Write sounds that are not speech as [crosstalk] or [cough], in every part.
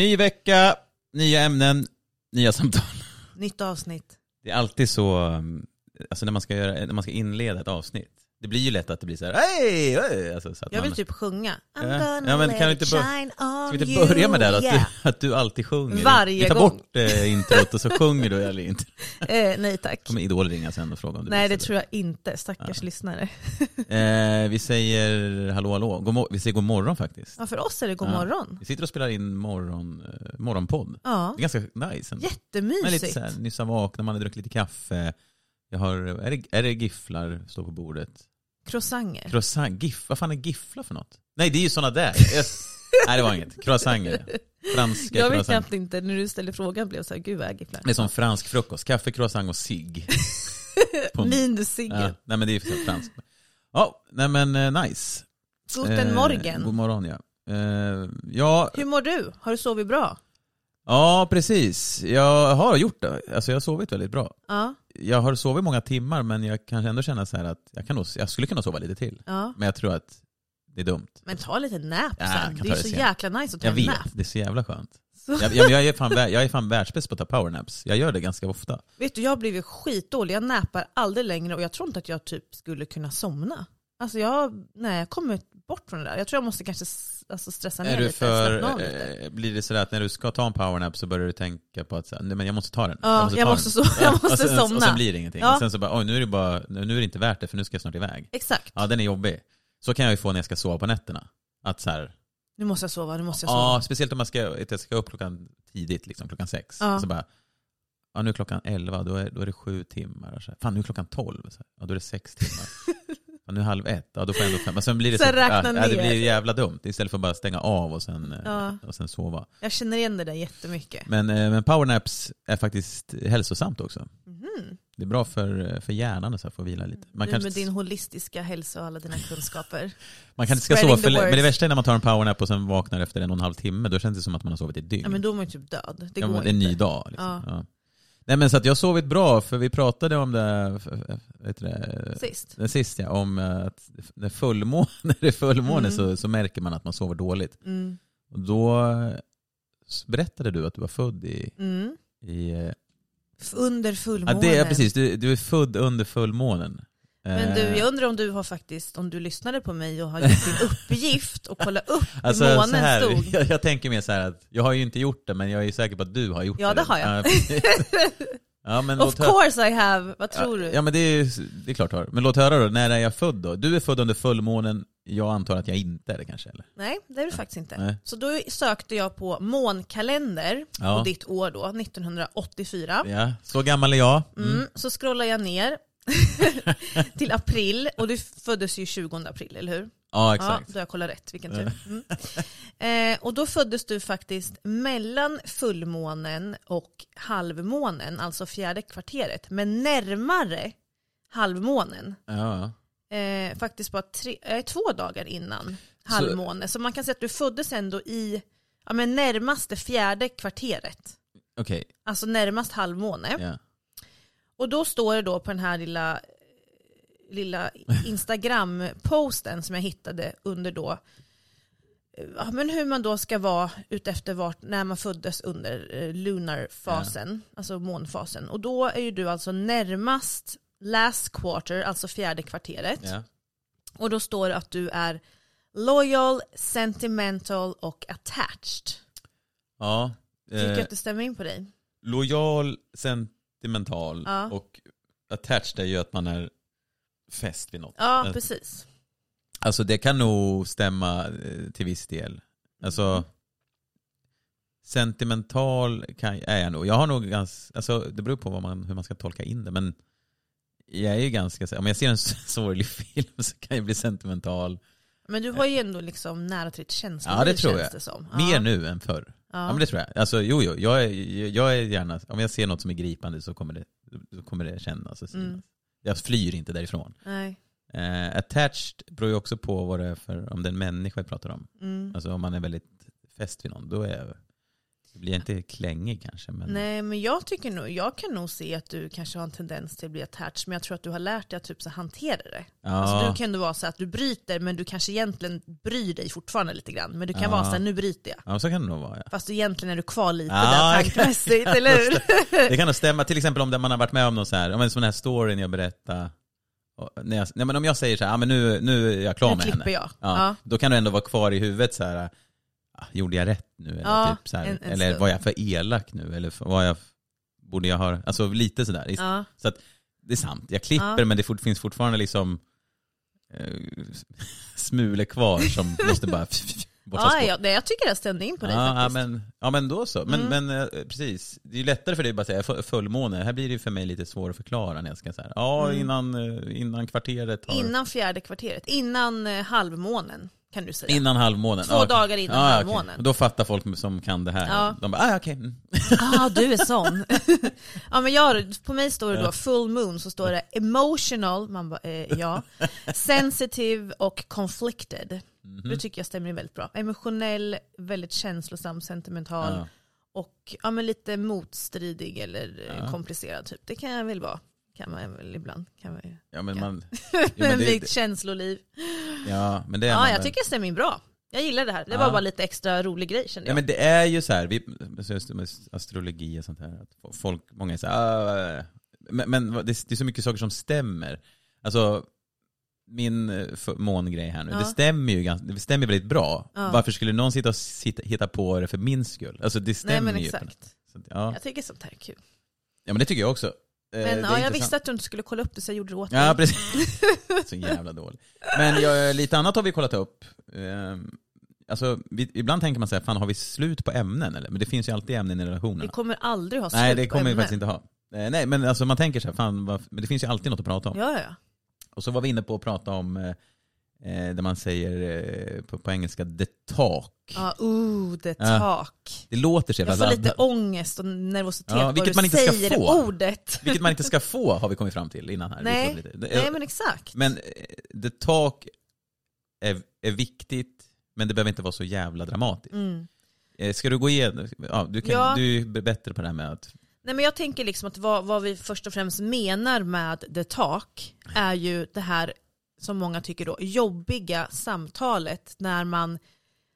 Ny vecka, nya ämnen, nya samtal. Nytt avsnitt. Det är alltid så, um, alltså när man ska, göra, när man ska inleda ett avsnitt. Det blir ju lätt att det blir så här, hej, hej! Alltså, så att Jag vill man, typ sjunga. I'm Ja. gonna Ja, men let kan it shine on Ska vi inte börja med det här, att, Yeah. du, att du alltid sjunger? Varje Vi tar gång. bort eh, introt och så sjunger du eller inte. [laughs] Eh, nej tack. kommer Idol ringa sen och fråga om du Nej det tror jag inte, stackars lyssnare. [laughs] Eh, vi säger hallå hallå, god vi säger god morgon faktiskt. Ja, för oss är det god Ja. morgon. Vi sitter och spelar in morgon, eh, morgonpodd. Ja, Det är ganska nice. ändå. Men lite jättemysigt. så här, nyss har vaknat, man har druckit lite kaffe. Jag har, är det, är det gifflar står på bordet? Croissanter. Croissant, giff, vad fan är gifflar för något? Nej det är ju sådana där. [laughs] Nej det var inget. Croissanter. Franska Jag vet knappt inte, när du ställde frågan blev jag såhär, gud vad är gifflar? Det är som fransk frukost. Kaffe, croissant och cigg. [laughs] Minus ciggen. Ja, nej men det är ju franskt. Ja, nej men eh, nice. Guten Eh, morgen. God morgon ja. Eh, ja, Hur mår du? Har du sovit bra? Ja, precis. Jag har gjort det. Alltså jag har sovit väldigt bra. Ja. Jag har sovit många timmar men jag kan ändå känna så här att jag, kan nog, jag skulle kunna sova lite till. ja. Men jag tror att det är dumt. Men ta lite nap Ja, sen. kan Det är det så sen. jäkla nice att ta Jag en vet, nap. det är så jävla skönt. Så. Jag, jag, jag är fan, vär- jag är fan världsbäst på att ta powernaps. Jag gör det ganska ofta. Vet du, jag har blivit skitdålig. Jag nappar aldrig längre och jag tror inte att jag typ skulle kunna somna. Alltså jag, nej, jag kommer bort från det där. Jag tror jag måste kanske alltså stressa ner Är lite, för, lite. eh, blir det sådär att när du ska ta en powernap så börjar du tänka på att så nej, men jag måste ta den. Ja, jag måste den. so- [laughs] jag och måste sen, Och somna. sen blir det ingenting. Ja. Och sen så bara, oj nu är det bara, nu är det inte värt det för nu ska jag snart iväg. Exakt. Ja den är jobbig. Så kan jag ju få när jag ska sova på nätterna. Att så här, Nu måste jag sova, nu måste jag sova. ja speciellt om man ska, jag ska upp klockan tidigt, liksom, klockan sex. Ja. Så bara, ja nu är klockan elva, då är, då är det sju timmar. Och så här, Fan nu är klockan tolv, så här, ja då är det sex timmar. [laughs] Ja, nu är halv ett, ja då får jag ändå fem. Men sen blir det, Sen så, räkna ja, ja, det blir jävla dumt. Istället för att bara stänga av och sen, eh, Ja. och sen sova. Jag känner igen det där jättemycket. Men, eh, men powernaps är faktiskt hälsosamt också. Mhm. Det är bra för, eh, för hjärnan så här, för att vila lite. Man du kanske, med din holistiska hälsa och alla dina kunskaper. [laughs] man kanske ska sova för. Men det värsta är när man tar en powernap och sen vaknar efter en och en halv timme. Då känns det som att man har sovit i ett dygn. Ja men då är man ju typ död. Det Ja, går det är en ny dag. Liksom. Ja. Ja. Nej men så att jag sovit bra, för vi pratade om det, vet du det Sist. den sist ja, om eh, att när, fullmåne, [laughs] när det är fullmåne Mm. så, så märker man att man sover dåligt. Mm. Och då berättade du att du var född i, Mm. i eh, Under Ja, fullmånen. det är precis, du, du är född under fullmånen. Men du, Eh, jag undrar om du har faktiskt, om du lyssnade på mig och har gjort din [laughs] uppgift och kollat upp alltså, hur så månen här, stod. [laughs] jag, jag tänker mer så här att, jag har ju inte gjort det men jag är säker på att du har gjort Ja, det har jag. Ja, [laughs] ja, men Of course I have, vad tror du? Ja, ja men det är, det är klart har. Men låt höra då, när är jag född då? Du är född under fullmånen, jag antar att jag inte är det kanske eller? Nej, det är du faktiskt inte. Nej. Så då sökte jag på månkalender Ja. på ditt år då, 1984. Ja, så gammal är jag. Mm. Mm, så scrollar jag ner [laughs] till april och du föddes ju 20 april, eller hur? Ja Ja, exakt. då har jag kollat rätt, vilken tur. Mm. Eh, och då föddes du faktiskt mellan fullmånen och halvmånen, alltså fjärde kvarteret, men närmare halvmånen. Ja. Eh, faktiskt bara tre, eh, två dagar innan halvmåne. Så man kan säga att du föddes ändå i ja, men närmaste fjärde kvarteret. Okej. Alltså närmast halvmåne. Ja. Och då står det då på den här lilla, lilla Instagram-posten som jag hittade under då eh, ja, men hur man då ska vara utefter vart, när man föddes under eh, lunar-fasen, alltså månfasen. Och då är ju du alltså närmast last quarter, alltså fjärde kvarteret. Ja. Och då står det att du är loyal, sentimental och attached. ja. Tycker Eh, att det stämmer in på dig? lojal, sentimental Ja. och attached är ju att man är fäst vid något. Ja, Eh, precis. Alltså det kan nog stämma eh, till viss del. Alltså sentimental kan, är jag nog. Jag har nog ganska, alltså det beror på man, hur man ska tolka in det men jag är ju ganska, om jag ser en [laughs] sorglig film så kan jag bli sentimental. Men du har ju ändå liksom nära till ditt känsloliv Ja det tror jag. det som. Mer ja. nu än förr. Ja. Men det tror jag. Alltså jo jo, jag är, jag är gärna, om jag ser något som är gripande så kommer det, så kommer det kännas och synas. Mm. Jag flyr inte därifrån. Nej. Eh, attached beror ju också på vad det är för, om det är en människa vi pratar om. Mm. Alltså om man är väldigt fäst vid någon, då är jag, då blir inte klängig kanske. Men, Nej men jag tycker nog, jag kan nog se att du kanske har en tendens till att bli attached men jag tror att du har lärt dig att typ så hantera det. ja, Alltså, du kan ändå vara så att du bryter men du kanske egentligen bryr dig fortfarande lite grann. Men du kan Ja. vara så här, nu bryter jag. ja, så kan det nog vara. Ja. Fast du egentligen är du kvar lite Ja, där exakt. tankemässigt, [laughs] eller hur? Det kan nog stämma, till exempel om det- man har varit med om någon så här, om en sån här storyn jag berättade. Och när jag, nej, men om jag säger så här, ah, men nu, nu är jag klar Nu med henne. jag. Ja, Ja. Då kan det ändå vara kvar i huvudet så här, gjorde jag rätt nu? Eller, Ja, typ så här, en- en eller var jag för elak nu? Eller var jag, borde jag ha, alltså lite sådär. Ja. Så att, det är sant, jag klipper Ja. men det fort, finns fortfarande liksom eh, [laughs] smulor kvar som [laughs] måste bara Ja, ja, nej, jag tycker det stämde in på dig Ja, ja, faktiskt. men, ja men då så. Men, Mm. men eh, precis, det är ju lättare för dig att bara säga fu- fullmåne. Här blir det ju för mig lite svårt att förklara när jag ska säga ja Mm. innan, eh, innan kvarteret har... Innan fjärde kvarteret, innan eh, halvmånen kan du säga. Innan halvmånen. Två Ja, dagar innan okej. halvmånen. Och då fattar folk som kan det här. Ja. De bara, ah, okej. mm. [laughs] ah, du är sån. [laughs] ja, men jag, på mig står det då full moon, så står det emotional, man bara, eh, ja, [laughs] sensitive och conflicted. Mhm. Det tycker jag stämmer väldigt bra. Emotionell, väldigt känslosam, sentimental Ja. och ja, men lite motstridig eller eh, komplicerad typ. Det kan jag väl vara. Kan man väl ibland. Kan man ju. Ja men man... [laughs] Jo, Men men det, Mitt känsloliv. ja men det är Ja, jag väl. tycker det stämmer in bra. Jag gillar det här. Det Ja. var bara lite extra rolig grej kände Ja jag. men det är ju så här, vi, just med astrologi och sånt här, att folk, många är så här, "Ah", men, men det, det är så mycket saker som stämmer. Alltså, min eh, mångrej här nu, Ja. det stämmer ju ganska, det stämmer väldigt bra. Ja. Varför skulle någon sitta och sitta, hitta på det för min skull? Alltså det Nej stämmer men ju. på något- exakt. Så, att, ja. Jag tycker sånt här är kul. ja men det tycker jag också. Eh, Men ja, jag visste att du inte skulle kolla upp det så jag gjorde det åt Ja dig. precis. [laughs] så jävla dålig. Men jag, lite annat har vi kollat upp. Ehm, Alltså, vi, ibland tänker man så här, fan har vi slut på ämnen eller? Men det finns ju alltid ämnen i relationerna. Vi kommer aldrig ha slut Nej det på kommer vi ämnen. faktiskt inte ha. Eh, Nej men alltså man tänker så här, fan, vad, men det finns ju alltid något att prata om. Ja, ja. Och så var vi inne på att prata om, eh, eh, där man säger eh, på, på engelska, the talk. Ja, ooh, the Ja. talk. Det låter så jävla Jag får lite ångest och nervositet Ja, vilket man inte ska säger få. ordet. [laughs] Vilket man inte ska få har vi kommit fram till innan här. Nej. lite. Nej men exakt. Men eh, the talk är, är viktigt, men det behöver inte vara så jävla dramatiskt. Mm. Eh, Ska du gå igenom, ja, du, kan, Ja. du är bättre på det här med att, Nej men jag tänker liksom att vad, vad vi först och främst menar med the talk är ju det här som många tycker då jobbiga samtalet när man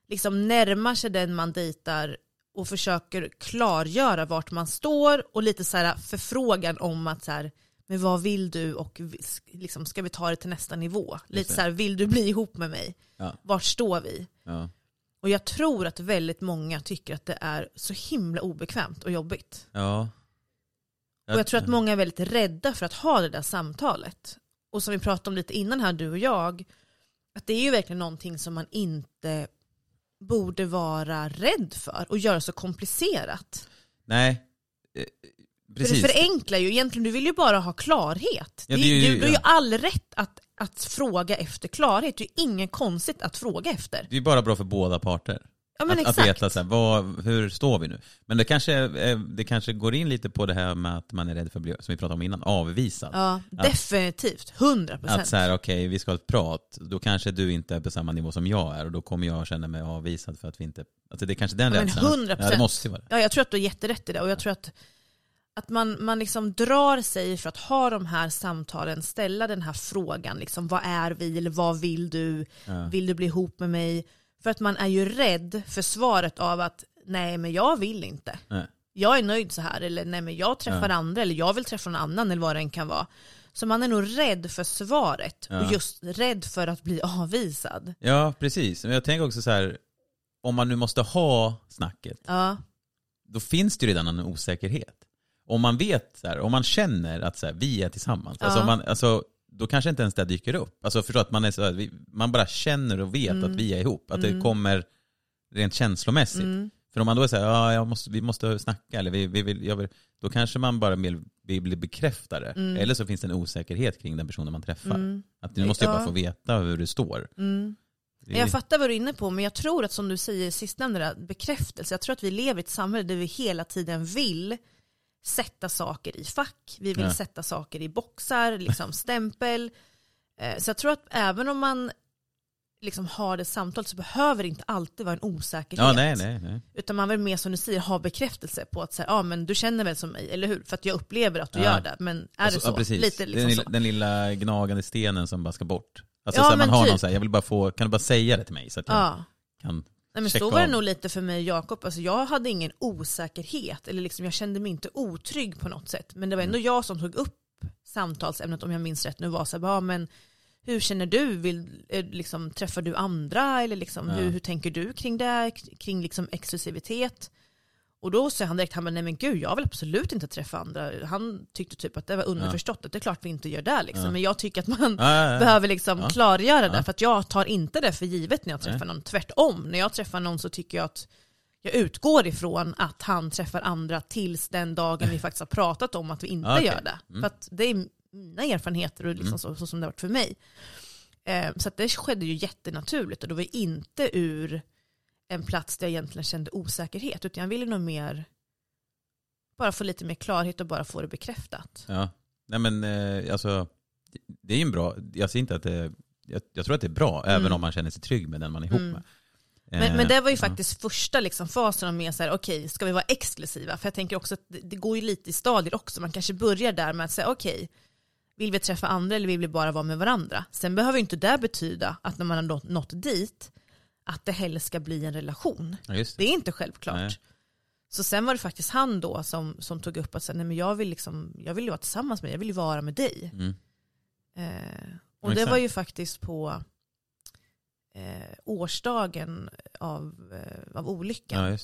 liksom närmar sig den man dejtar och försöker klargöra vart man står och lite så här förfrågan om att så här, men vad vill du och liksom, ska vi ta det till nästa nivå? Lite så här, vill du bli ihop med mig? Ja. Vart står vi? ja, Och jag tror att väldigt många tycker att det är så himla obekvämt och jobbigt. ja. Och jag tror att många är väldigt rädda för att ha det där samtalet. Och som vi pratade om lite innan här, du och jag, att det är ju verkligen någonting som man inte borde vara rädd för och göra så komplicerat. Nej, eh, precis. För det förenklar ju, egentligen du vill ju bara ha klarhet. Ja, det ju- du, du har ju all rätt att, att fråga efter klarhet, det är ju inget konstigt att fråga efter. Det är bara bra för båda parter. Ja att, att veta så här, vad, hur står vi nu? Men det kanske, eh, det kanske går in lite på det här med att man är rädd för att bli, som vi pratade om innan, avvisad. Ja, definitivt. 100 Att procent. så här, okej, vi ska ha ett prat, då kanske du inte är på samma nivå som jag är och då kommer jag känna mig avvisad för att vi inte, alltså det är kanske den Ja, rädslan. 100%. Ja, det måste vara det. Ja, jag tror att du har jätterätt i det och jag tror att, att man, man liksom drar sig för att ha de här samtalen, ställa den här frågan, liksom, vad är vi eller vad vill du? Ja. Vill du bli ihop med mig? För att man är ju rädd för svaret av att nej men jag vill inte. Nej. Jag är nöjd så här eller nej men jag träffar andra eller jag vill träffa någon annan eller vad det än kan vara. Så man är nog rädd för svaret Ja. och just rädd för att bli avvisad. Ja, precis. Men jag tänker också så här, om man nu måste ha snacket, Ja, då finns det ju redan en osäkerhet. Om man vet, så här, om man känner att så här, vi är tillsammans, alltså, Ja. man, alltså, då kanske inte ens det dyker upp. Alltså förstå att man, är så vi, man bara känner och vet Mm. att vi är ihop, att det kommer rent känslomässigt. Mm. För om man då är såhär, ja, jag måste, vi måste snacka, eller vi, vi vill, jag vill, då kanske man bara vill, vill bli bekräftade. Eller så finns det en osäkerhet kring den personen man träffar. Att nu måste jag bara få veta hur du står. Mm. Jag fattar vad du är inne på, men jag tror att som du säger sistnämnda, bekräftelse. Jag tror att vi lever i ett samhälle där vi hela tiden vill sätta saker i fack. Vi vill Ja. sätta saker i boxar, liksom [laughs] stämpel. Eh, Så jag tror att även om man liksom har det samtalet så behöver det inte alltid vara en osäkerhet. Ja, nej, nej, nej. Utan man vill mer som du säger ha bekräftelse på att säga, ja men du känner väl som mig, eller hur? För att jag upplever att du Ja. gör det. Men är Alltså, det så? Ja, precis. Lite liksom den, lilla, så. den lilla gnagande stenen som bara ska bort. Alltså Ja, så här, man har typ. någon så här, jag vill bara få, kan du bara säga det till mig så att jag Ja. kan Nej, men så var det nog lite för mig och Jakob. Alltså, jag hade ingen osäkerhet, eller liksom, jag kände mig inte otrygg på något sätt. Men det var ändå Mm. jag som tog upp samtalsämnet, om jag minns rätt nu, var så här, "Ja, men hur känner du? Vill, eh, liksom, träffar du andra? Eller liksom, Ja. hur, hur tänker du kring det? Kring liksom, exklusivitet? Och då sa han direkt, han bara, nej men gud, jag vill absolut inte träffa andra. Han tyckte typ att det var underförstått, att det är klart vi inte gör det. Liksom. Ja. Men jag tycker att man Ja, ja, ja. behöver liksom Ja. klargöra det. Ja. För att jag tar inte det för givet när jag träffar någon. Tvärtom, när jag träffar någon så tycker jag att jag utgår ifrån att han träffar andra tills den dagen vi faktiskt har pratat om att vi inte Ja, okej. gör det. Mm. För att det är mina erfarenheter och liksom så, så som det har varit för mig. Eh, så det skedde ju jättenaturligt och det var inte ur en plats där jag egentligen kände osäkerhet. Utan jag ville nog mer bara få lite mer klarhet och bara få det bekräftat. Ja. Nej men eh, alltså, det är ju en bra, jag ser inte att det, jag, jag tror att det är bra, även om man känner sig trygg med den man är ihop Mm. med. Men, Eh, men det var ju ja. faktiskt första liksom fasen mer så här, okej, ska vi vara exklusiva? För jag tänker också att det, det går ju lite i stadier också. Man kanske börjar där med att säga, okej, vill vi träffa andra eller vill vi bara vara med varandra? Sen behöver ju inte det betyda att när man har nått, nått dit, att det heller ska bli en relation. Ja, Det det. är inte självklart. Nej. Så sen var det faktiskt han då som, som tog upp att säga, nej men jag vill, liksom, jag vill ju vara tillsammans med dig, jag vill ju vara med dig. Mm. Eh, och Ja, det var ju faktiskt på eh, årsdagen av, eh, av olyckan. Ja.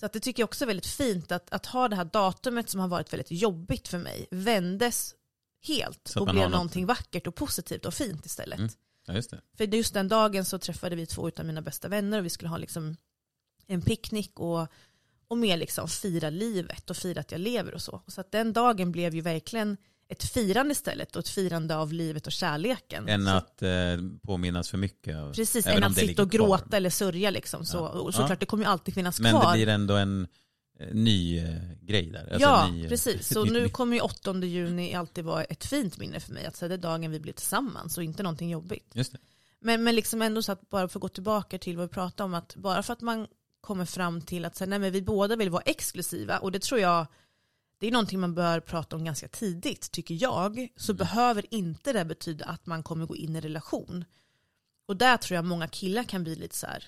Så att det tycker jag också är väldigt fint att, att ha det här datumet som har varit väldigt jobbigt för mig vändes helt och blev någonting vackert och positivt och fint istället. Mm. Ja, just det. För just den dagen så träffade vi två av mina bästa vänner och vi skulle ha liksom en picknick och, och mer liksom fira livet och fira att jag lever och så. Så att den dagen blev ju verkligen ett firande istället och ett firande av livet och kärleken. Än så, att eh, påminnas för mycket precis, än att sitta och gråta eller sörja liksom. Så, Ja. och såklart Ja. det kommer ju alltid finnas Men kvar. det blir ändå en ny eh, grej där. Alltså ja, ny, eh, precis. [laughs] Så nu kommer ju 8 juni alltid vara ett fint minne för mig. Att säga det är dagen vi blir tillsammans och inte någonting jobbigt. Just det. Men, men liksom ändå så att bara för att gå tillbaka till vad vi pratade om, att bara för att man kommer fram till att säga, nej, men vi båda vill vara exklusiva, och det tror jag, det är någonting man bör prata om ganska tidigt, tycker jag, så behöver inte det betyda att man kommer gå in i relation. Och där tror jag många killar kan bli lite så här,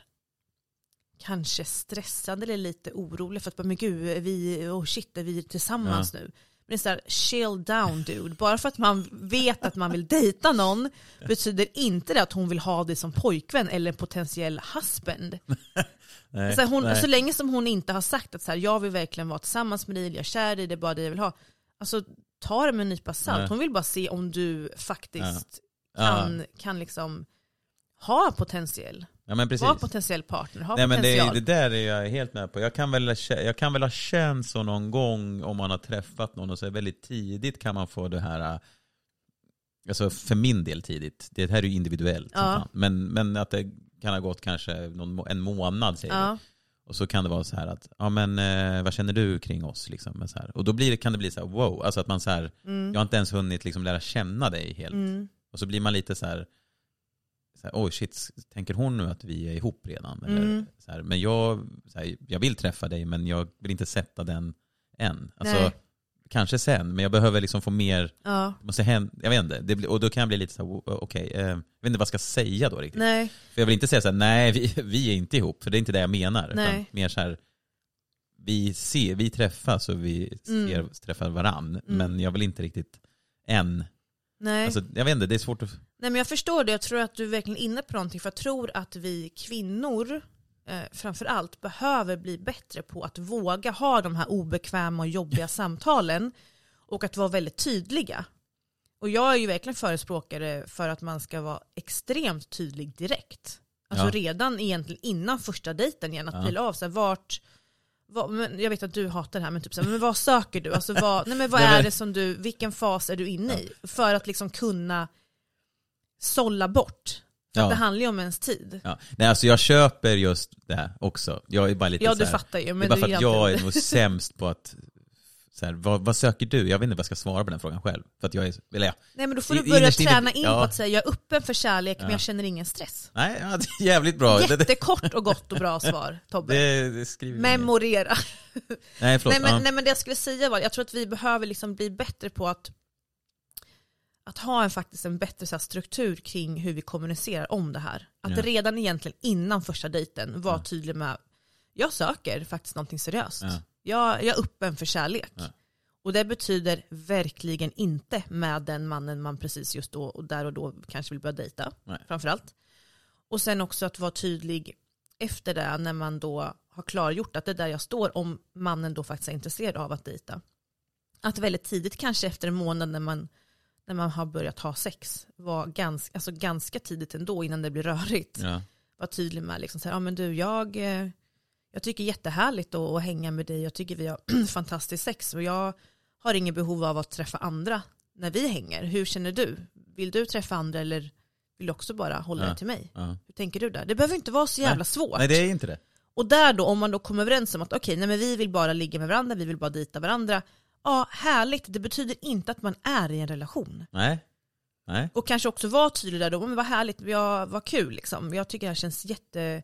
kanske stressade eller lite oroliga för att, men gud, är vi, oh shit, är vi tillsammans nu? Men det är så här, chill down dude. Bara för att man vet att man vill dejta någon betyder inte det att hon vill ha dig som pojkvän eller en potentiell husband. [laughs] Nej, Så, här, hon, så länge som hon inte har sagt att så här, jag vill verkligen vara tillsammans med dig, eller jag är kär i dig, det är bara det jag vill ha. Alltså ta det med en nypa salt. Hon vill bara se om du faktiskt Ja. kan, kan liksom ha potentiell, ja, men precis. vara potentiell partner, ha Nej men det, potential. det där är jag helt med på. Jag kan, väl, jag kan väl ha känt så någon gång om man har träffat någon och så väldigt tidigt kan man få det här, äh, alltså för min del tidigt, det här är ju individuellt. Ja. Men, men att det kan ha gått kanske någon, en månad säger. Ja. Och så kan det vara så här att, ja men eh, vad känner du kring oss? Liksom, så här. Och då blir det, kan det bli så här, wow, alltså att man så här, Mm. jag har inte ens hunnit liksom lära känna dig helt. Mm. Och så blir man lite så här, så här oj shit, tänker hon nu att vi är ihop redan? Eller, Mm. så här, men jag, så här, jag vill träffa dig men jag vill inte sätta den än. Alltså, Nej. kanske sen, men jag behöver liksom få mer, Ja. måste hända, jag vet inte, det och då kan jag bli lite så här, okej, eh, jag vet inte vad jag ska säga då riktigt. Nej. För jag vill inte säga så här, nej vi, vi är inte ihop, för det är inte det jag menar. Utan Nej. mer så här, vi, ser, vi träffas och vi Mm. ser, träffar varann, Mm. men jag vill inte riktigt än. Nej. Alltså, jag vet inte, det är svårt att... Nej men jag förstår det, jag tror att du är verkligen inne på någonting för jag tror att vi kvinnor eh, framförallt behöver bli bättre på att våga ha de här obekväma och jobbiga [laughs] samtalen och att vara väldigt tydliga. Och jag är ju verkligen förespråkare för att man ska vara extremt tydlig direkt. Alltså Ja. redan egentligen innan första dejten igen, att Ja. pila av här, vart vad, men jag vet att du hatar det här men typ så här, men vad söker du? Alltså vad, [laughs] nej men vad är det som du, vilken fas är du inne i? För att liksom kunna sålla bort. Ja. det handlar ju om ens tid. Ja. Nej, alltså jag köper just det också. Jag är bara lite Ja så du här, fattar ju. det är Men bara för att jag är nog sämst på att så här, vad, vad söker du? Jag vet inte vad jag ska svara på den frågan själv. För att jag är, eller ja. Nej men då får du börja träna in ja. på att säga jag är öppen för kärlek men Ja. jag känner ingen stress. Nej, ja, det är jävligt bra. Jättekort och gott och bra [laughs] svar Tobbe. det, det. Memorera. Nej, förlåt. Nej men, nej men det jag skulle säga var, jag tror att vi behöver liksom bli bättre på att, att ha en, faktiskt en bättre så här, struktur kring hur vi kommunicerar om det här. Att Ja. redan egentligen innan första dejten vara Ja. tydlig med, jag söker faktiskt någonting seriöst. Ja. Jag, jag är öppen för kärlek. Ja. Och det betyder verkligen inte med den mannen man precis just då och där och då kanske vill börja dejta. Nej. Framförallt. Och sen också att vara tydlig efter det när man då har klargjort att det är där jag står om mannen då faktiskt är intresserad av att dejta. Att väldigt tidigt, kanske efter en månad när man, när man har börjat ha sex, var ganska, alltså ganska tidigt ändå innan det blir rörigt. Ja. Var tydlig med liksom så här, ja men du jag, eh, jag tycker jättehärligt att, att hänga med dig, jag tycker vi har [clears throat] fantastiskt sex och jag har inget behov av att träffa andra när vi hänger. Hur känner du? Vill du träffa andra eller vill du också bara hålla Ja. dig till mig? Ja. Hur tänker du där? Det behöver inte vara så jävla Nej. svårt. Nej, det är inte det. Och där då, om man då kommer överens om att okej, nej men vi vill bara ligga med varandra, vi vill bara dejta varandra. Ja, härligt. Det betyder inte att man är i en relation. Nej. Nej. Och kanske också vara tydlig där då, men vad härligt, ja, vad kul liksom. Jag tycker det här känns jätte,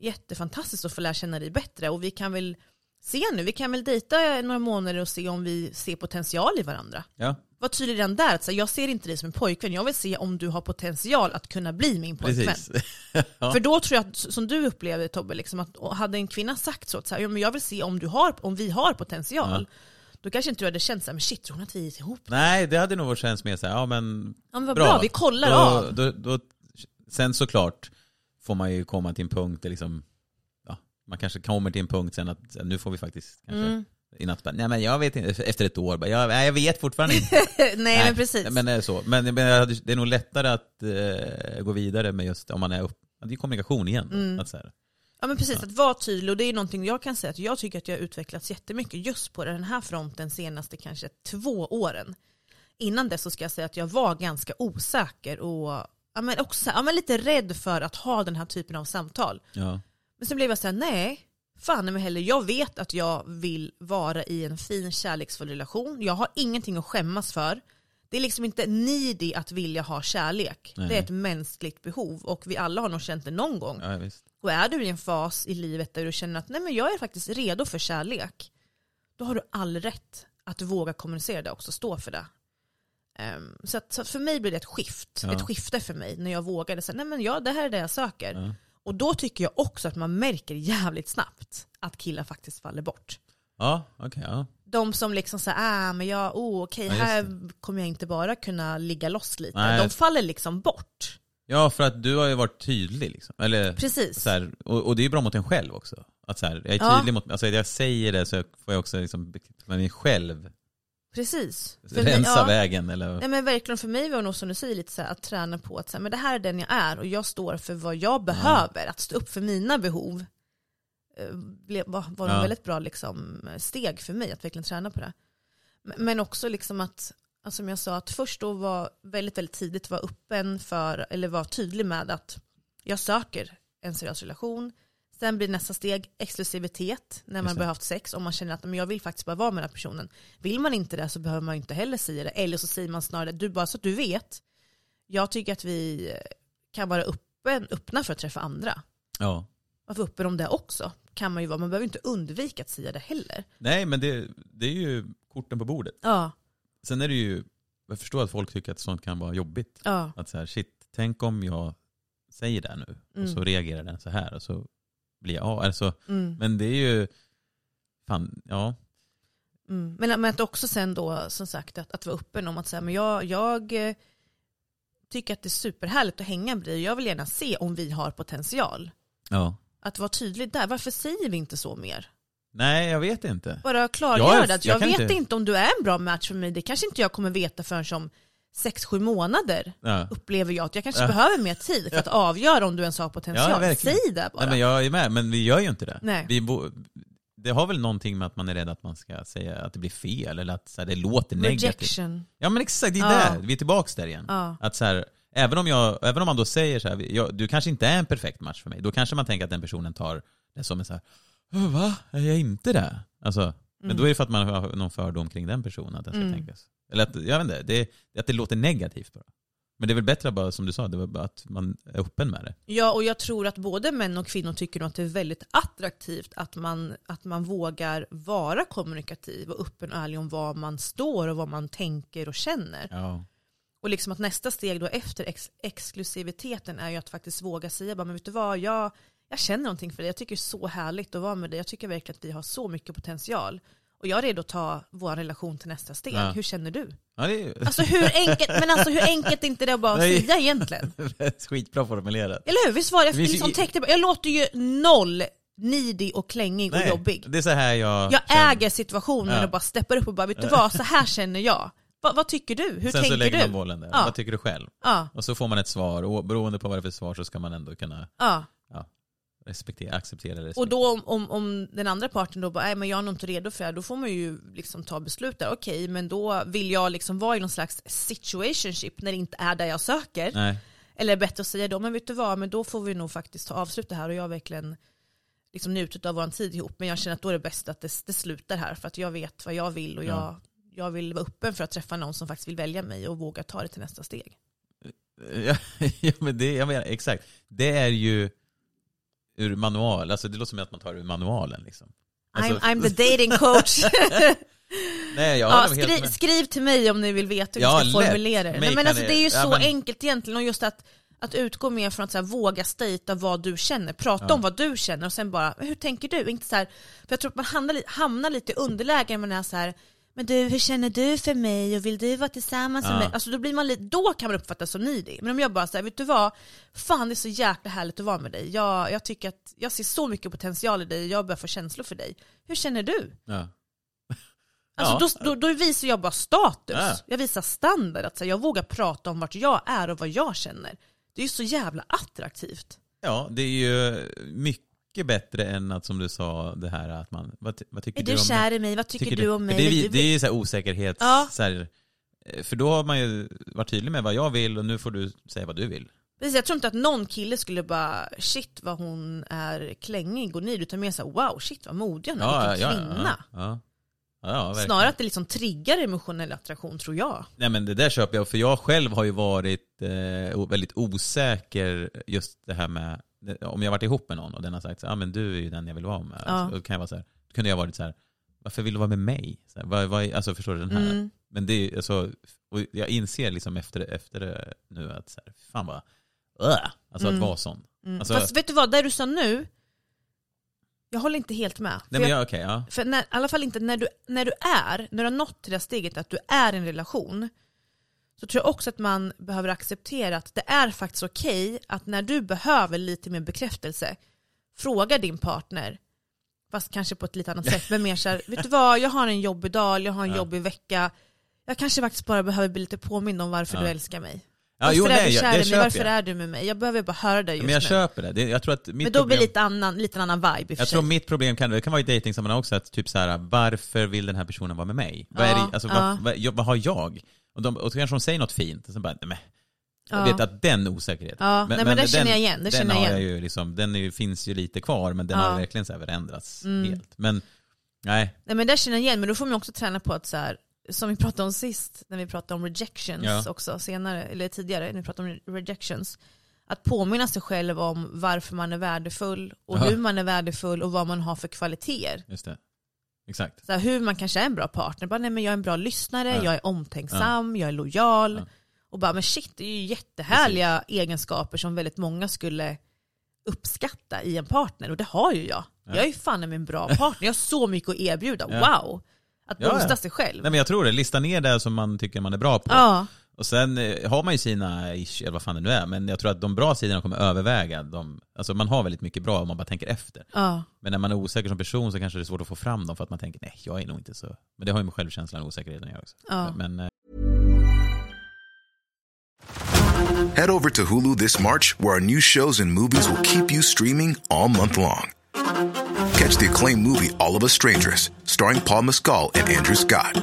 jättefantastiskt att få lära känna dig bättre. Och vi kan väl se nu, vi kan väl dejta några månader och se om vi ser potential i varandra. Ja, Var tydlig redan där, att jag ser inte dig som en pojkvän, jag vill se om du har potential att kunna bli min pojkvän. [laughs] ja. För då tror jag, att, som du upplevde Tobbe, liksom att hade en kvinna sagt så, att så här, ja, men jag vill se om, du har, om vi har potential, då kanske inte du hade känt så här, men shit, tror hon att vi är ihop? Nej, det hade nog känts mer så här, ja men Ja men vad bra, vi kollar då, av. Då, då, sen såklart får man ju komma till en punkt där liksom, ja, man kanske kommer till en punkt sen att nu får vi faktiskt kanske Mm. i natt nej men jag vet inte, efter ett år bara, jag, nej, jag vet fortfarande inte. [laughs] nej, men precis. Men det är så. Men, men det är nog lättare att eh, gå vidare med just om man är upp, det är kommunikation igen. då. Mm. Att så här, Ja men precis, att vara tydlig och det är någonting jag kan säga att jag tycker att jag har utvecklats jättemycket just på den här fronten senaste kanske två åren. Innan dess så ska jag säga att jag var ganska osäker och ja, men också ja, men lite rädd för att ha den här typen av samtal. ja. Men sen blev jag såhär, nej, fan men heller, jag vet att jag vill vara i en fin kärleksfull relation. Jag har ingenting att skämmas för. Det är liksom inte needy att vilja ha kärlek. Nej. Det är ett mänskligt behov och vi alla har nog känt det någon gång. ja. Och är du i en fas i livet där du känner att nej men jag är faktiskt redo för kärlek, då har du all rätt att våga kommunicera det och också stå för det. Ehm, så, att, så att för mig blir det ett skift, Ja. ett skifte för mig när jag vågade säga nej men ja, det här är det jag söker. Ja. Och då tycker jag också att man märker jävligt snabbt att killar faktiskt faller bort. Ja, okej. ja. De som liksom säger, ah men jag, oh, okej Ja, just här kommer jag inte bara kunna ligga loss lite. Nej. De faller liksom bort. Ja, för att du har ju varit tydlig liksom. Eller, Precis. så här, och, och det är ju bra mot en själv också. Att så här, jag är Ja. tydlig mot, alltså jag säger det så får jag också liksom, mig själv Precis. För rensa ja. vägen eller Nej men verkligen för mig var det nog som du säger lite så här, att träna på att så här, men det här är den jag är och jag står för vad jag behöver, att stå upp för mina behov. eh, var, var en Ja. väldigt bra liksom, steg för mig att verkligen träna på det. Men- Men också liksom att, alltså, som jag sa, att först då var väldigt, väldigt tidigt vara öppen för, eller vara tydlig med att jag söker en seriös relation. Sen blir nästa steg exklusivitet när man haft sex. Om man känner att men jag vill faktiskt bara vara med den här personen. Vill man inte det så behöver man inte heller säga det. Eller så säger man snarare, du bara så att du vet. Jag tycker att vi kan vara öppen, öppna för att träffa andra. Ja. Varför öppen om det också? Kan man ju vara. Man behöver inte undvika att säga det heller. Nej, men det, det är ju korten på bordet. Ja, Sen är det ju, jag förstår att folk tycker att sånt kan vara jobbigt. ja. Att så här, shit, tänk om jag säger det nu och så Mm. reagerar den så här och så blir jag. Alltså, Mm. men det är ju, fan, ja. Mm. Men, men att också sen då, som sagt, att, att vara öppen om att säga, men jag, jag eh, tycker att det är superhärligt att hänga med dig jag vill gärna se om vi har potential. ja. Att vara tydlig där, varför säger vi inte så mer? Nej, jag vet inte. Bara klargöra Jag är- att jag jag, vet inte- inte... om du är en bra match för mig, det kanske inte jag kommer veta förrän om 6-7 månader Ja. upplever jag att jag kanske Ja. behöver mer tid för att avgöra om du ens har potential. Ja. Säg det bara. Nej, men jag är med, men vi gör ju inte det. Nej. Vi det har väl någonting med att man är rädd att man ska säga att det blir fel eller att så här, det låter negativt. Rejection. Ja men exakt, det är Ja. där. Vi är tillbaks där igen. Ja. Att så här, även, om jag, även om man då säger så här, jag, du kanske inte är en perfekt match för mig, då kanske man tänker att den personen tar det som en så här, "Åh, va? Är jag inte det? Alltså, Men då är det för att man har någon fördom kring den personen, att den ska Mm. tänkas. Eller att, jag vet inte, det, att det låter negativt bara. Men det är väl bättre bara, som du sa, det var bara att man är öppen med det. Ja, och jag tror att både män och kvinnor tycker att det är väldigt attraktivt att man, att man vågar vara kommunikativ och öppen och ärlig om var man står och vad man tänker och känner. Ja. Och liksom att nästa steg då efter ex exklusiviteten är ju att faktiskt våga säga, bara, men vet du vad, jag, jag känner någonting för dig, jag tycker det är så härligt att vara med dig, jag tycker verkligen att vi har så mycket potential. Och jag är redo att ta vår relation till nästa steg. Ja. Hur känner du? ja det är ju Alltså hur enkelt, men alltså hur enkelt är inte det att bara Nej. säga egentligen? [laughs] skitbra formulerat. Eller hur? Visst var det? Jag, Det ju- liksom täckte, jag låter ju noll needy och klängig och jobbig. det är så här jag... Jag känner. äger situationen Ja. och bara steppar upp och bara, vet du vad, så här känner jag. Va, vad tycker du? Hur Sen så tänker lägger du? man bollen där. Ja. Vad tycker du själv? Ja, Och så får man ett svar och beroende på vad det är för svar så ska man ändå kunna ja. Respektera, acceptera det. Och då om, om, om den andra parten då bara, nej men jag är nog inte redo för det här, då får man ju liksom ta beslut där. Okej, men då vill jag liksom vara i någon slags situationship när det inte är där jag söker. Nej. Eller bättre att säga då, men vet du vad, men då får vi nog faktiskt ta avslut det här och jag verkligen liksom njutit av vår tid ihop. Men jag känner att då är det bäst att det, det slutar här för att jag vet vad jag vill och Ja. jag, jag vill vara öppen för att träffa någon som faktiskt vill välja mig och våga ta det till nästa steg. Ja, [laughs] ja, men det, jag menar, exakt. Det är ju ur manual, alltså det låter som att man tar ur manualen liksom. Alltså, I'm, I'm the dating coach. [laughs] nej, jag ja, skriv, med. skriv till mig om ni vill veta hur Ja, ni ska lätt. formulera det. Nej, men alltså, det är ju ja, så men- enkelt egentligen och just att, att utgå mer från att här, våga stejta vad du känner, prata Ja. om vad du känner och sen bara, hur tänker du? Inte så här, för jag tror att man hamnar, hamnar lite i underläge när man är så här men du, hur känner du för mig och vill du vara tillsammans med mig? Alltså då, blir man lite, då kan man uppfattas som needy. Men om jag bara säger, vet du vad? Fan det är så jäkla härligt att vara med dig. Jag, jag tycker att jag ser så mycket potential i dig, jag börjar få känslor för dig. Hur känner du? Ja. [laughs] Alltså Ja. då, då, då visar jag bara status. Ja. Jag visar standard. Att så här, jag vågar prata om vart jag är och vad jag känner. Det är ju så jävla attraktivt. ja, det är ju mycket bättre än att som du sa det här att man, vad, vad tycker Är du du om kär i mig? Vad tycker, du om mig? Det är, du- det är ju så här osäkerhet, Ja. så här, eh, för då har man ju varit tydlig med vad jag vill och nu får du säga vad du vill. Precis, jag tror inte att någon kille skulle bara shit vad hon är klängig och nid utan mer såhär wow shit vad modig hon är, vilken kvinna. Ja, ja. ja, ja. Snarare att det liksom triggar emotionell attraktion tror jag. Nej men det där köper jag, för jag själv har ju varit eh, väldigt osäker just det här med, om jag varit ihop med någon och den har sagt så, ah, men du är ju den jag vill vara med. Ja. Så, då kan jag vara så här, då kunde jag varit så här, varför vill du vara med mig? Så här, vad, vad, alltså förstår du den här? Mm. Men det är alltså, och jag inser liksom efter, efter det nu att så här, fan vad, uh, alltså Mm. att vara sån. Mm. Alltså- Fast vet du vad, det du sa nu, jag håller inte helt med. För Nej men jag- jag, okej, ja. För när, i alla fall inte när du, när du är, när du har nått till det steget att du är i en relation, så tror jag också att man behöver acceptera att det är faktiskt okej att när du behöver lite mer bekräftelse, fråga din partner, fast kanske på ett lite annat sätt, men mer såhär, vet du vad, jag har en jobbig dag, jag har en Ja. jobbig vecka, jag kanske faktiskt bara behöver bli lite påmind om varför Ja. du älskar mig. ja Varför jo, är nej, du kär det i mig? Varför jag. är du med mig? Jag behöver bara höra dig just Men jag nu. köper det. det. Jag tror att mitt Men då blir det lite annan, lite annan vibe i Jag tror mitt problem kan, det kan vara i dejtingsammanhang också, att typ så här, varför vill den här personen vara med mig? Vad, är Ja, det, alltså, vad, vad, vad har jag? Och, de, och så kanske de säger något fint, och så bara, nej men, Jag Ja. vet att den osäkerheten. Ja, nej, men det känner den, jag igen, det den känner jag har igen. ju liksom, den ju, finns ju lite kvar men den Ja. har verkligen så här förändrats Mm. helt. Men nej, Nej men det känner jag igen, men då får man också träna på att så här, som vi pratade om sist, när vi pratade om rejections Ja. också senare, eller tidigare, när vi pratade om rejections. Att påminna sig själv om varför man är värdefull och Ja. hur man är värdefull och vad man har för kvaliteter. just det. Exakt. Så här, hur man kanske är en bra partner, bara, nej, men jag är en bra lyssnare, Ja. jag är omtänksam, jag är lojal. Ja. Och bara, men shit, det är ju jättehärliga egenskaper som väldigt många skulle uppskatta i en partner. Och det har ju jag. Ja. Jag är ju fan en bra [laughs] partner, jag har så mycket att erbjuda. Ja. Wow! Att Ja, ja. boosta sig själv. Nej men jag tror det, lista ner det som man tycker man är bra på. Och sen eh, har man ju sina ish, eller vad fan det nu är, men jag tror att de bra sidorna kommer överväga. De, alltså man har väldigt mycket bra om man bara tänker efter. ja, Men när man är osäker som person så kanske det är svårt att få fram dem för att man tänker nej, jag är nog inte så. Men det har ju med självkänslan och osäkerheten att göra också. ja. Men eh, Head over to Hulu this March, where our new shows and movies will keep you streaming all month long. Catch the acclaimed movie All of Us Strangers, starring Paul Mescal and Andrew Scott.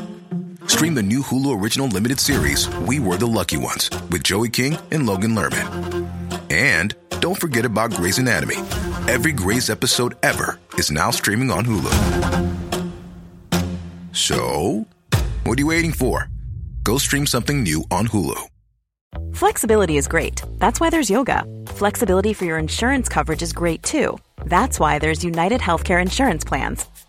Stream the new Hulu original limited series We Were the Lucky Ones with Joey King and Logan Lerman. And don't forget about Grey's Anatomy. Every Grey's episode ever is now streaming on Hulu. So, what are you waiting for? Go stream something new on Hulu. Flexibility is great. That's why there's yoga. Flexibility for your insurance coverage is great too. That's why there's United Healthcare Insurance Plans.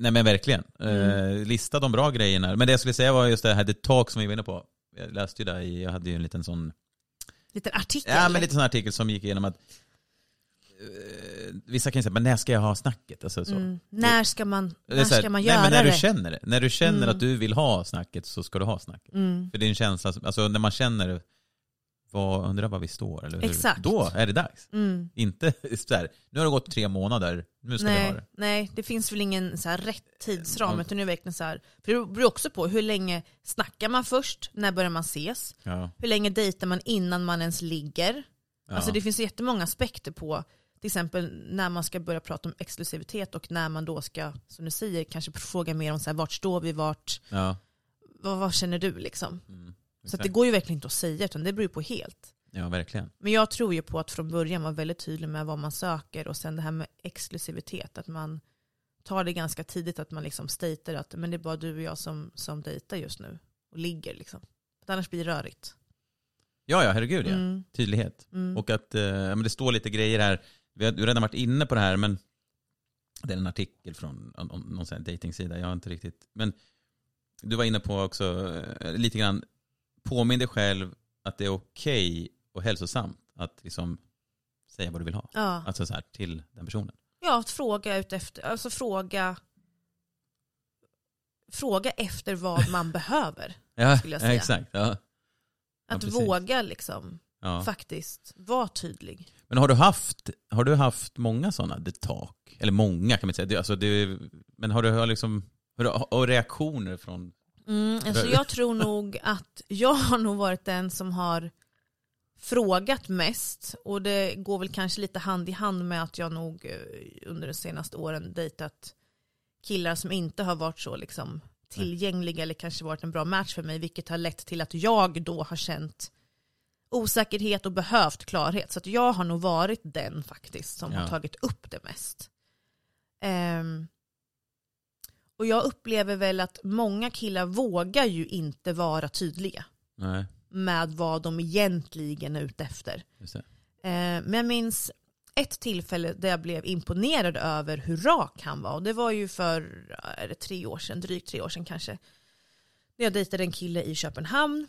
Nej men verkligen. Mm. Eh, lista de bra grejerna. Men det jag skulle säga var just det här The Talk som vi var inne på. Jag läste ju där jag hade ju en liten sån, Liten artikel. ja men lite sån artikel som gick igenom att eh, vissa kan ju säga, men när ska jag ha snacket? Alltså, så. mm. När ska man, Det är när här, ska man nej, göra men när det? du känner det. När du känner Mm. att du vill ha snacket så ska du ha snacket. Mm. För det är en känsla, alltså när man känner, vad, undrar var vi står, eller hur? Exakt. Då är det dags. Mm. Inte [laughs] så här, nu har det gått tre månader, nu ska vi ha Nej, det. nej, det finns väl ingen så här rätt tidsram, Ja. utan det är verkligen så här, för det beror också på hur länge snackar man först, när börjar man ses, Ja. hur länge dejtar man innan man ens ligger. Ja. Alltså det finns jättemånga aspekter på till exempel när man ska börja prata om exklusivitet och när man då ska, som du säger, kanske fråga mer om så här, vart står vi, vart, ja. vad, vad känner du liksom? Mm, Så det går ju verkligen inte att säga, utan det beror ju på helt. Ja, verkligen. Men jag tror ju på att från början vara väldigt tydlig med vad man söker och sen det här med exklusivitet, att man tar det ganska tidigt att man liksom stater att men det är bara du och jag som, som dejtar just nu och ligger liksom. För annars blir det rörigt. Ja, ja, herregud ja. Mm. Tydlighet. Mm. Och att eh, men det står lite grejer här, vi har, redan varit inne på det här, men det är en artikel från någon här dejtingsida, jag har inte riktigt, men du var inne på också eh, lite grann, påminn dig själv att det är okej och hälsosamt att liksom säga vad du vill ha. Ja. Alltså så här till den personen. ja, att fråga ut efter, alltså fråga fråga efter vad [laughs] man behöver. Ja, Skulle jag ja säga. exakt. Ja. Ja, Att precis. våga liksom faktiskt vara tydlig. Men har du haft, har du haft många sådana the talk? Eller många kan man säga. Det, alltså det, men har du har liksom, och reaktioner från Mm, alltså jag tror nog att jag har nog varit den som har frågat mest och det går väl kanske lite hand i hand med att jag nog eh, under de senaste åren dejtat killar som inte har varit så liksom tillgängliga eller kanske varit en bra match för mig vilket har lett till att jag då har känt osäkerhet och behövt klarhet. Så att jag har nog varit den faktiskt som Ja. har tagit upp det mest. Ehm, och jag upplever väl att många killar vågar ju inte vara tydliga Nej, med vad de egentligen är ute efter. Eh, men jag minns ett tillfälle där jag blev imponerad över hur rak han var. Och det var ju för tre år sedan, drygt tre år sedan kanske. När jag dejtade en kille i Köpenhamn.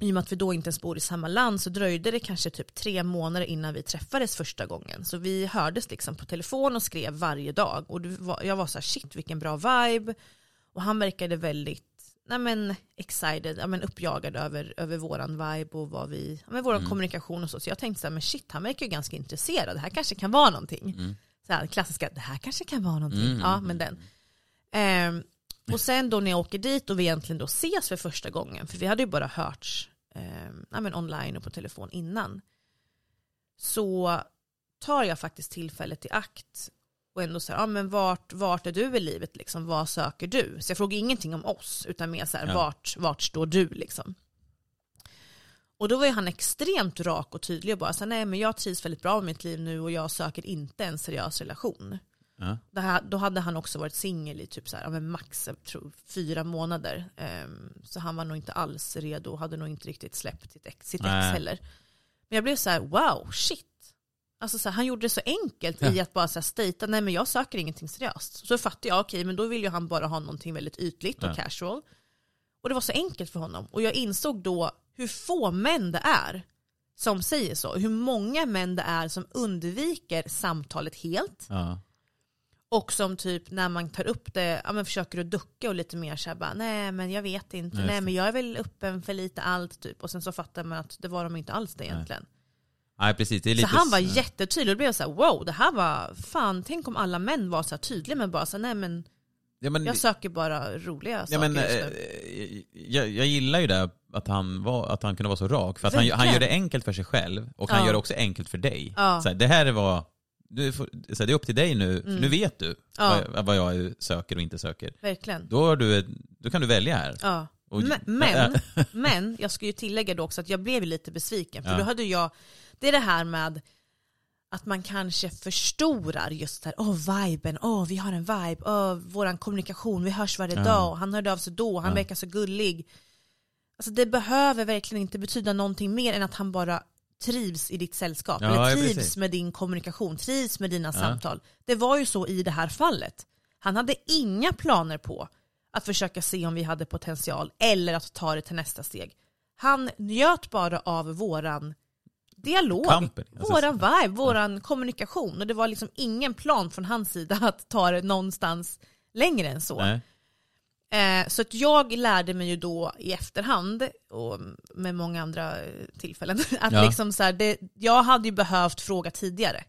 I och med att vi då inte ens bor i samma land så dröjde det kanske typ tre månader innan vi träffades första gången. Så vi hördes liksom på telefon och skrev varje dag. Och var, jag var så här shit vilken bra vibe. Och han verkade väldigt nej men, excited, ja men uppjagad över, över våran vibe och vad vi, ja men våran kommunikation och så. Så jag tänkte så här, men shit han verkar ju ganska intresserad, det här kanske kan vara någonting. Så här, klassiska, det här kanske kan vara någonting. Mm. Ja, men den. Ehm, och sen då när jag åker dit och vi egentligen då ses för första gången, för vi hade ju bara hörts men online och på telefon innan. Så tar jag faktiskt tillfället i akt och ändå säger, ja men vart, vart är du i livet liksom, vad söker du? Så jag frågar ingenting om oss, utan mer så här, Ja. vart, vart står du liksom? Och då var ju han extremt rak och tydlig och bara så här, nej men jag trivs väldigt bra med mitt liv nu och jag söker inte en seriös relation. Ja. Här, då hade han också varit singel i typ så här, ja, men max tror, fyra månader. Ehm, så han var nog inte alls redo och hade nog inte riktigt släppt sitt ex, sitt ex heller. Men jag blev så här, wow, shit. Alltså så här, han gjorde det så enkelt i att bara så här nej men jag söker ingenting seriöst. Så fattade jag, okej men då vill ju han bara ha någonting väldigt ytligt och Ja. casual. Och det var så enkelt för honom. Och jag insåg då hur få män det är som säger så. Hur många män det är som undviker samtalet helt. Ja. Och som typ när man tar upp det, ja, men försöker att ducka och lite mer såhär bara, nej men jag vet inte, nej det. men jag är väl öppen för lite allt typ. Och sen så fattar man att det var de inte alls det egentligen. Nej precis, det är Så lite... han var jättetydlig och det blev så här: wow, det här var, fan tänk om alla män var så här tydliga med bara så här, nej men ja, men, jag söker bara roliga ja, saker men, eh, nu. jag, jag gillar ju det att han, var, att han kunde vara så rak. För att han, han gör det enkelt för sig själv och han Ja. gör det också enkelt för dig. Ja. Så här, det här är vad... Du får, så det är upp till dig nu, för nu vet du Mm. Ja. vad, vad jag söker och inte söker. Verkligen. Då, du, då kan du välja här. Ja. Och- Men, [laughs] men, men jag ska ju tillägga då också att jag blev lite besviken. För Ja. då hade jag, det är det här med att man kanske förstorar just det här, åh viben, åh vi har en vibe, åh våran kommunikation, vi hörs varje Ja. dag, han hörde av sig då, han Ja. verkar så gullig. Alltså det behöver verkligen inte betyda någonting mer än att han bara trivs i ditt sällskap. Ja, eller ja, trivs precis. med din kommunikation, trivs med dina samtal. Det var ju så i det här fallet. Han hade inga planer på att försöka se om vi hade potential eller att ta det till nästa steg. Han njöt bara av våran dialog, Company, alltså, våran vibe, våran kommunikation. Och det var liksom ingen plan från hans sida att ta det någonstans längre än så. Nej. Eh, så att jag lärde mig ju då i efterhand, och med många andra eh, tillfällen, [laughs] att Ja. liksom så här, det, jag hade ju behövt fråga tidigare.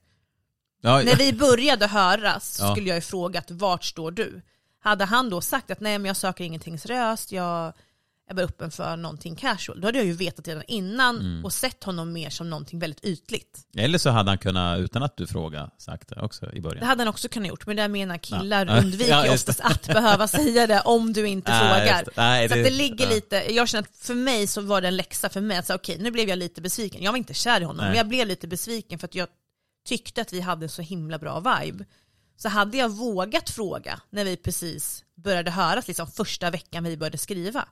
Ja, När vi började höras så Ja. skulle jag ju frågat vart står du? Hade han då sagt att nej men jag söker ingenting seriöst, jag är bara öppen för någonting casual. Då hade jag ju vetat redan innan Mm. och sett honom mer som någonting väldigt ytligt. Eller så hade han kunnat, utan att du frågar, sagt det också i Det början. hade han också kunnat gjort, men det jag menar killar Ja. [laughs] undviker Ja, det. oftast att behöva säga det om du inte [laughs] Nej, frågar. det. Nej, så det- det ligger ja. lite, jag känner att för mig så var det en läxa för mig, att säga, okej nu blev jag lite besviken. Jag var inte kär i honom, Nej. men jag blev lite besviken för att jag tyckte att vi hade så himla bra vibe. Så hade jag vågat fråga när vi precis började höras, liksom första veckan vi började skriva,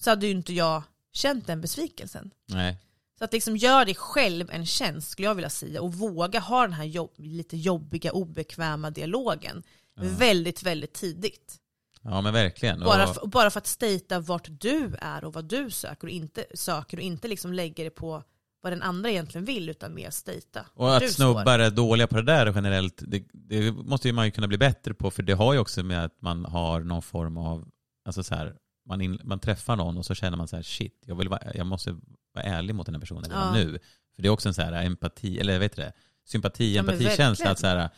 så hade ju inte jag känt den besvikelsen. Nej. Så att liksom gör dig själv en tjänst skulle jag vilja säga och våga ha den här jobb, lite jobbiga, obekväma dialogen väldigt, väldigt tidigt. Ja men verkligen. Bara, för, bara för att stata vart du är och vad du söker och inte, söker och inte liksom lägger det på vad den andra egentligen vill utan mer stata. Och att snubbar är dåliga på det där generellt, det, det måste ju man ju kunna bli bättre på för det har ju också med att man har någon form av, alltså så här, man, in, man träffar någon och så känner man så här shit, jag, vill vara, jag måste vara ärlig mot den här personen Ja. nu. För det är också en så här empati, eller vet det, sympati, Ja, empatikänsla. Att så, här,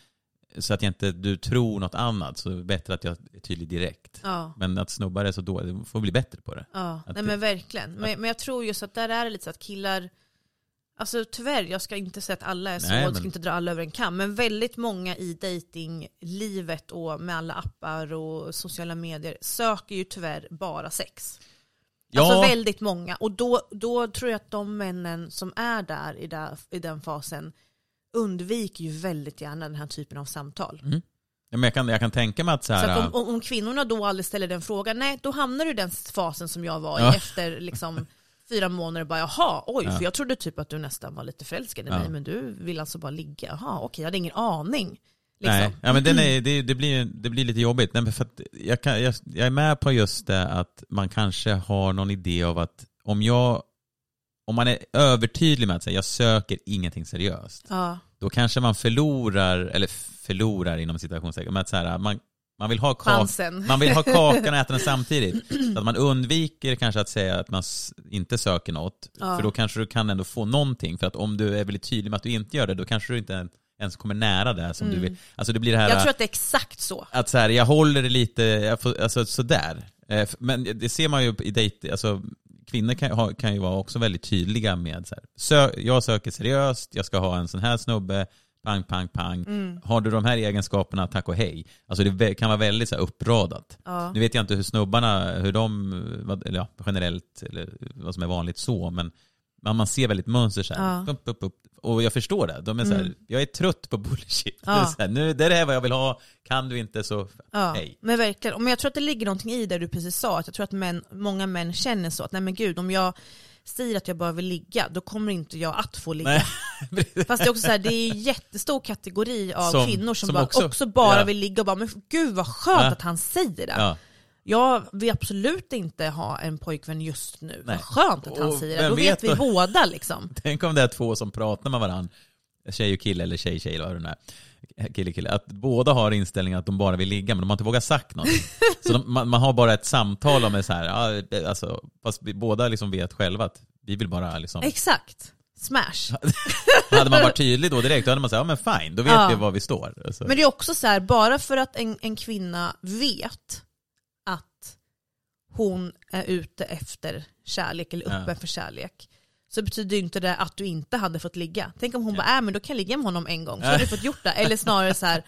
så att jag inte, du tror något annat så är det bättre att jag är tydlig direkt. Ja. Men att snubbar är så dåliga, du får bli bättre på det. Ja, Att nej men verkligen. Men, men jag tror just att där är det lite så att killar, alltså tyvärr, jag ska inte säga att alla är så, Nej, jag men- ska inte dra alla över en kam, men väldigt många i datinglivet och med alla appar och sociala medier söker ju tyvärr bara sex. Alltså väldigt många. Och då, då tror jag att de männen som är där i, där i den fasen undviker ju väldigt gärna den här typen av samtal. Ja, men jag, kan, jag kan tänka mig att så Så här, att om, om, om kvinnorna då aldrig ställer den frågan, nej då hamnar du i den fasen som jag var i Ja. efter liksom fyra månader och bara jaha, oj, Ja. för jag trodde typ att du nästan var lite förälskad i mig, Ja. men du vill alltså bara ligga, jaha okej, jag hade ingen aning. Liksom. Nej, ja, men den är, det, det, blir, det blir lite jobbigt. Nej, för jag, kan, jag, jag är med på just det att man kanske har någon idé av att om jag om man är övertydlig med att säga jag söker ingenting seriöst, Ja, då kanske man förlorar, eller förlorar inom citationstecken, men att så här, man, man, vill ha kak, chansen. man vill ha [laughs] kakan och äta den samtidigt. Så att man undviker kanske att säga att man inte söker något, Ja. för då kanske du kan ändå få någonting. För att om du är väldigt tydlig med att du inte gör det, då kanske du inte ens kommer nära det som du vill. Alltså det blir det här... Jag tror att det är exakt så. att så här, jag håller det lite, jag får, alltså sådär. Eh, Men det ser man ju i dejt, alltså kvinnor kan, kan ju vara också väldigt tydliga med så här, sö, jag söker seriöst, jag ska ha en sån här snubbe, pang, pang, pang. Mm. Har du de här egenskaperna, tack och hej. Alltså det kan vara väldigt så här uppradat. Ja. Nu vet jag inte hur snubbarna, hur de, vad- eller ja, generellt, eller vad som är vanligt så, men man, man ser väldigt mönster så här. Ja. Upp, upp, upp. Och jag förstår det. De är så här, Mm. jag är trött på bullshit. Ja. Det är så här, nu, det är det här vad jag vill ha, kan du inte så Ja, hej. men verkligen. Men jag tror att det ligger någonting i det du precis sa, att jag tror att män, många män känner så att nej men gud, om jag säger att jag bara vill ligga, då kommer inte jag att få ligga. Nej. [laughs] Fast det är också så här, det är en jättestor kategori av Som- kvinnor som, som bara, också- också, bara ja. vill ligga och bara, men gud vad skönt Ja. att han säger det. Ja. Jag vill absolut inte ha en pojkvän just nu. Nej. Vad skönt att han Och säger det. Då vet vet vi då? båda liksom. [laughs] Tänk om det är två som pratar med varandra, tjej och kille eller tjej tjej eller vad det nu är. Kille kille. Att båda har inställningen att de bara vill ligga men de har inte vågat sagt något. [laughs] Så de, man, man har bara ett samtal om det så här, ja, alltså, fast vi båda liksom vet själva att vi vill bara liksom Exakt. Smash. [laughs] Hade man varit tydlig då direkt, då hade man sagt ja men fine, då vet Ja. vi var vi står. Alltså, Men det är också så här, bara för att en, en kvinna vet att hon är ute efter kärlek eller Ja. öppen för kärlek så betyder inte det att du inte hade fått ligga. Tänk om hon bara, äh, men då kan jag ligga med honom en gång, så har du fått gjort det. Eller snarare så här,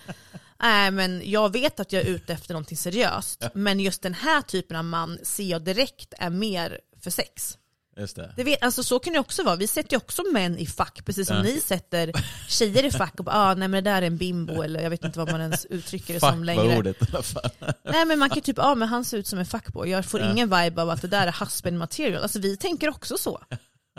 nej men jag vet att jag är ute efter någonting seriöst, men just den här typen av man ser jag direkt är mer för sex. Just det. Det vet, alltså så kan det också vara, vi sätter ju också män i fack, precis som Ja. ni sätter tjejer i fack och bara, ah, nej men det där är en bimbo, eller jag vet inte vad man ens uttrycker det som längre. var ordet i alla fall. Nej men man kan typ, ja ah, men han ser ut som en fuckboy, jag får Ja. ingen vibe av att det där är husband material. Alltså vi tänker också så.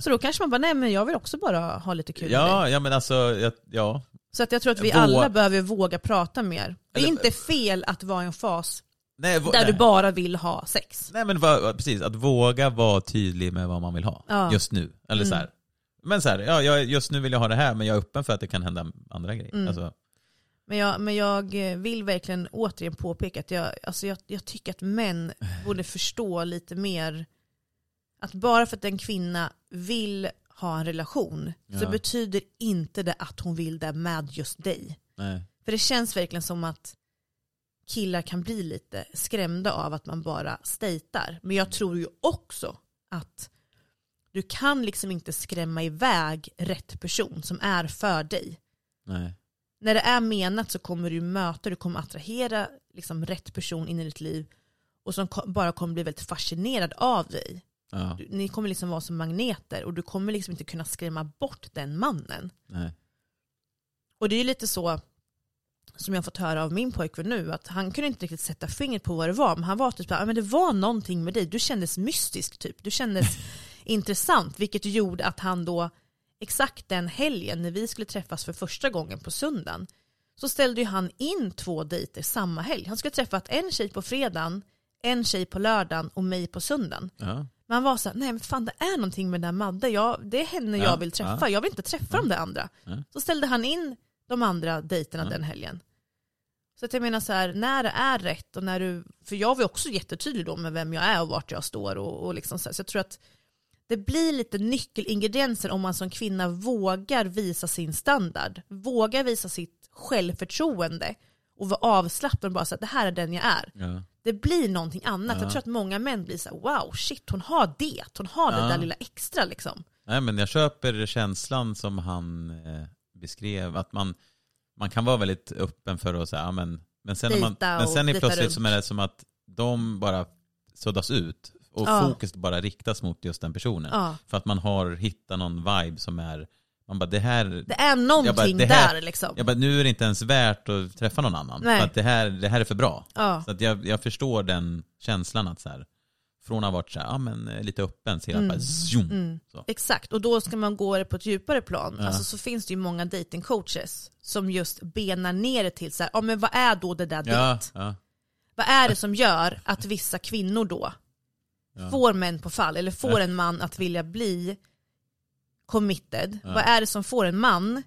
Så då kanske man bara, nej men jag vill också bara ha lite kul med dig. Ja, ja men alltså, jag, ja. Så att jag tror att vi Vå- alla behöver våga prata mer. Det är Eller- inte fel att vara i en fas Nej, där nej. du bara vill ha sex. Nej men va, precis, att våga vara tydlig med vad man vill ha Ja. just nu. Eller så här. Men så här, ja, jag, just nu vill jag ha det här men jag är öppen för att det kan hända andra grejer. Mm. Alltså, Men jag, men jag vill verkligen återigen påpeka att jag, alltså jag, jag tycker att män borde förstå lite mer att bara för att en kvinna vill ha en relation så Ja. betyder inte det att hon vill det med just dig. nej. För det känns verkligen som att killar kan bli lite skrämda av att man bara stejtar. Men jag tror ju också att du kan liksom inte skrämma iväg rätt person som är för dig nej. när det är menat så kommer du möta, du kommer attrahera liksom rätt person in i ditt liv och som bara kommer bli väldigt fascinerad av dig. Ja, Du, ni kommer liksom vara som magneter och du kommer liksom inte kunna skrämma bort den mannen. nej. Och det är lite så som jag har fått höra av min pojkvän nu, att han kunde inte riktigt sätta fingret på vad det var, men han var typ "Ja, men det var någonting med dig, du kändes mystisk typ, du kändes [laughs] intressant, vilket gjorde att han då, exakt den helgen när vi skulle träffas för första gången på söndagen, så ställde ju han in två dejter samma helg. Han skulle träffat en tjej på fredagen, en tjej på lördagen och mig på söndagen. Ja. Men han var såhär, nej men fan det är någonting med den där Madde, jag, det är henne Ja, jag vill träffa, ja. jag vill inte träffa de där andra. Ja. Så ställde han in de andra dejterna Ja. den helgen. Så att jag menar så här, när det är rätt och när du, för jag var också jättetydlig då med vem jag är och vart jag står och, och liksom så, här. så jag tror att det blir lite nyckelingredienser om man som kvinna vågar visa sin standard, vågar visa sitt självförtroende och vara avslappnad och bara säga att det här är den jag är. Ja. Det blir någonting annat. Ja. Jag tror att många män blir så här, wow, shit hon har det, hon har det Ja. där lilla extra liksom. Nej men jag köper känslan som han eh, beskrev, att man, man kan vara väldigt öppen för att säga, men, men sen, när man, men sen är plötsligt runt. som är det som att de bara suddas ut och Ja. fokus bara riktas mot just den personen. För att man har hittat någon vibe som är, man bara det här, Det är någonting bara, det här- där liksom. jag bara, nu är det inte ens värt att träffa någon annan. Nej. För att det här, det här är för bra. Ja. Så att jag, jag förstår den känslan att så här, från att ha varit så här, ja, men, eh, lite öppen till att bara zoom. Mm. Exakt, och då ska man gå det på ett djupare plan. Ja. Alltså, så finns det ju många datingcoaches som just benar ner det till så här, ja men vad är då det där Ja, dejt? ja, Vad är det som gör att vissa kvinnor då får män på fall, eller får en man att vilja bli committed? Vad är det som får en man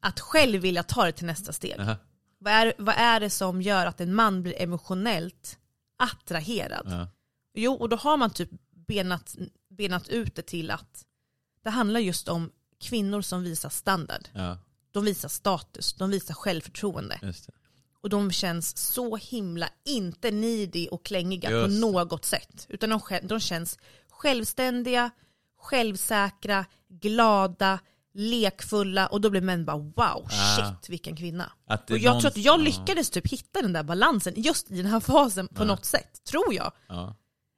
att själv vilja ta det till nästa steg? Vad är, vad är det som gör att en man blir emotionellt attraherad? Jo, och då har man typ benat, benat ut det till att det handlar just om kvinnor som visar standard. Ja. de visar status, de visar självförtroende. Och de känns så himla inte needy och klängiga Just på något sätt. Utan de, de känns självständiga, självsäkra, glada, lekfulla och då blir män bara wow, Ah. shit vilken kvinna. Och jag någon- tror att jag ja. lyckades typ hitta den där balansen just i den här fasen på Ja. något sätt, tror jag. Ja.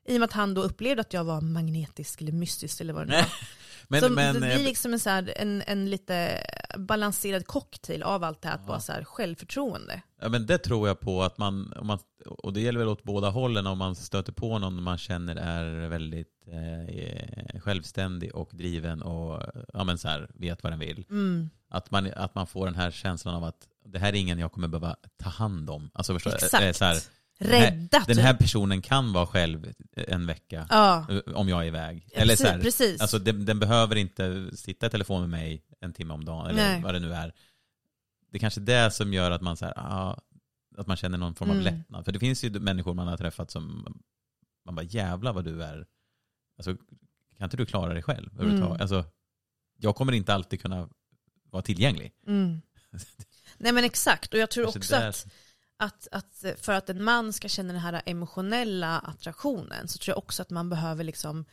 I och med att han då upplevde att jag var magnetisk eller mystisk eller vad det nu var. [laughs] Men, så men, det blir liksom en, så här, en, en lite balanserad cocktail av allt det här, att vara så här självförtroende. Ja, men det tror jag på att man, om man, och det gäller väl åt båda hållen om man stöter på någon man känner är väldigt eh, självständig och driven och ja, men så här, vet vad den vill. Mm. Att, man, att man får den här känslan av att det här är ingen jag kommer behöva ta hand om. Alltså, förstår, du? Exakt. Eh, så här, Rädda den här typ. personen kan vara själv en vecka Ja, eh, om jag är iväg. Eller så precis, här, precis. Alltså, den, den behöver inte sitta i telefon med mig en timme om dagen eller Nej. vad det nu är. Det är kanske det som gör att man, så här, ah, att man känner någon form av Mm. lättnad. För det finns ju människor man har träffat som man bara jävlar vad du är. Alltså, kan inte du klara dig själv? Mm. Alltså, jag kommer inte alltid kunna vara tillgänglig. mm. Nej men exakt, och jag tror också där- att, att, att för att en man ska känna den här emotionella attraktionen så tror jag också att man behöver liksom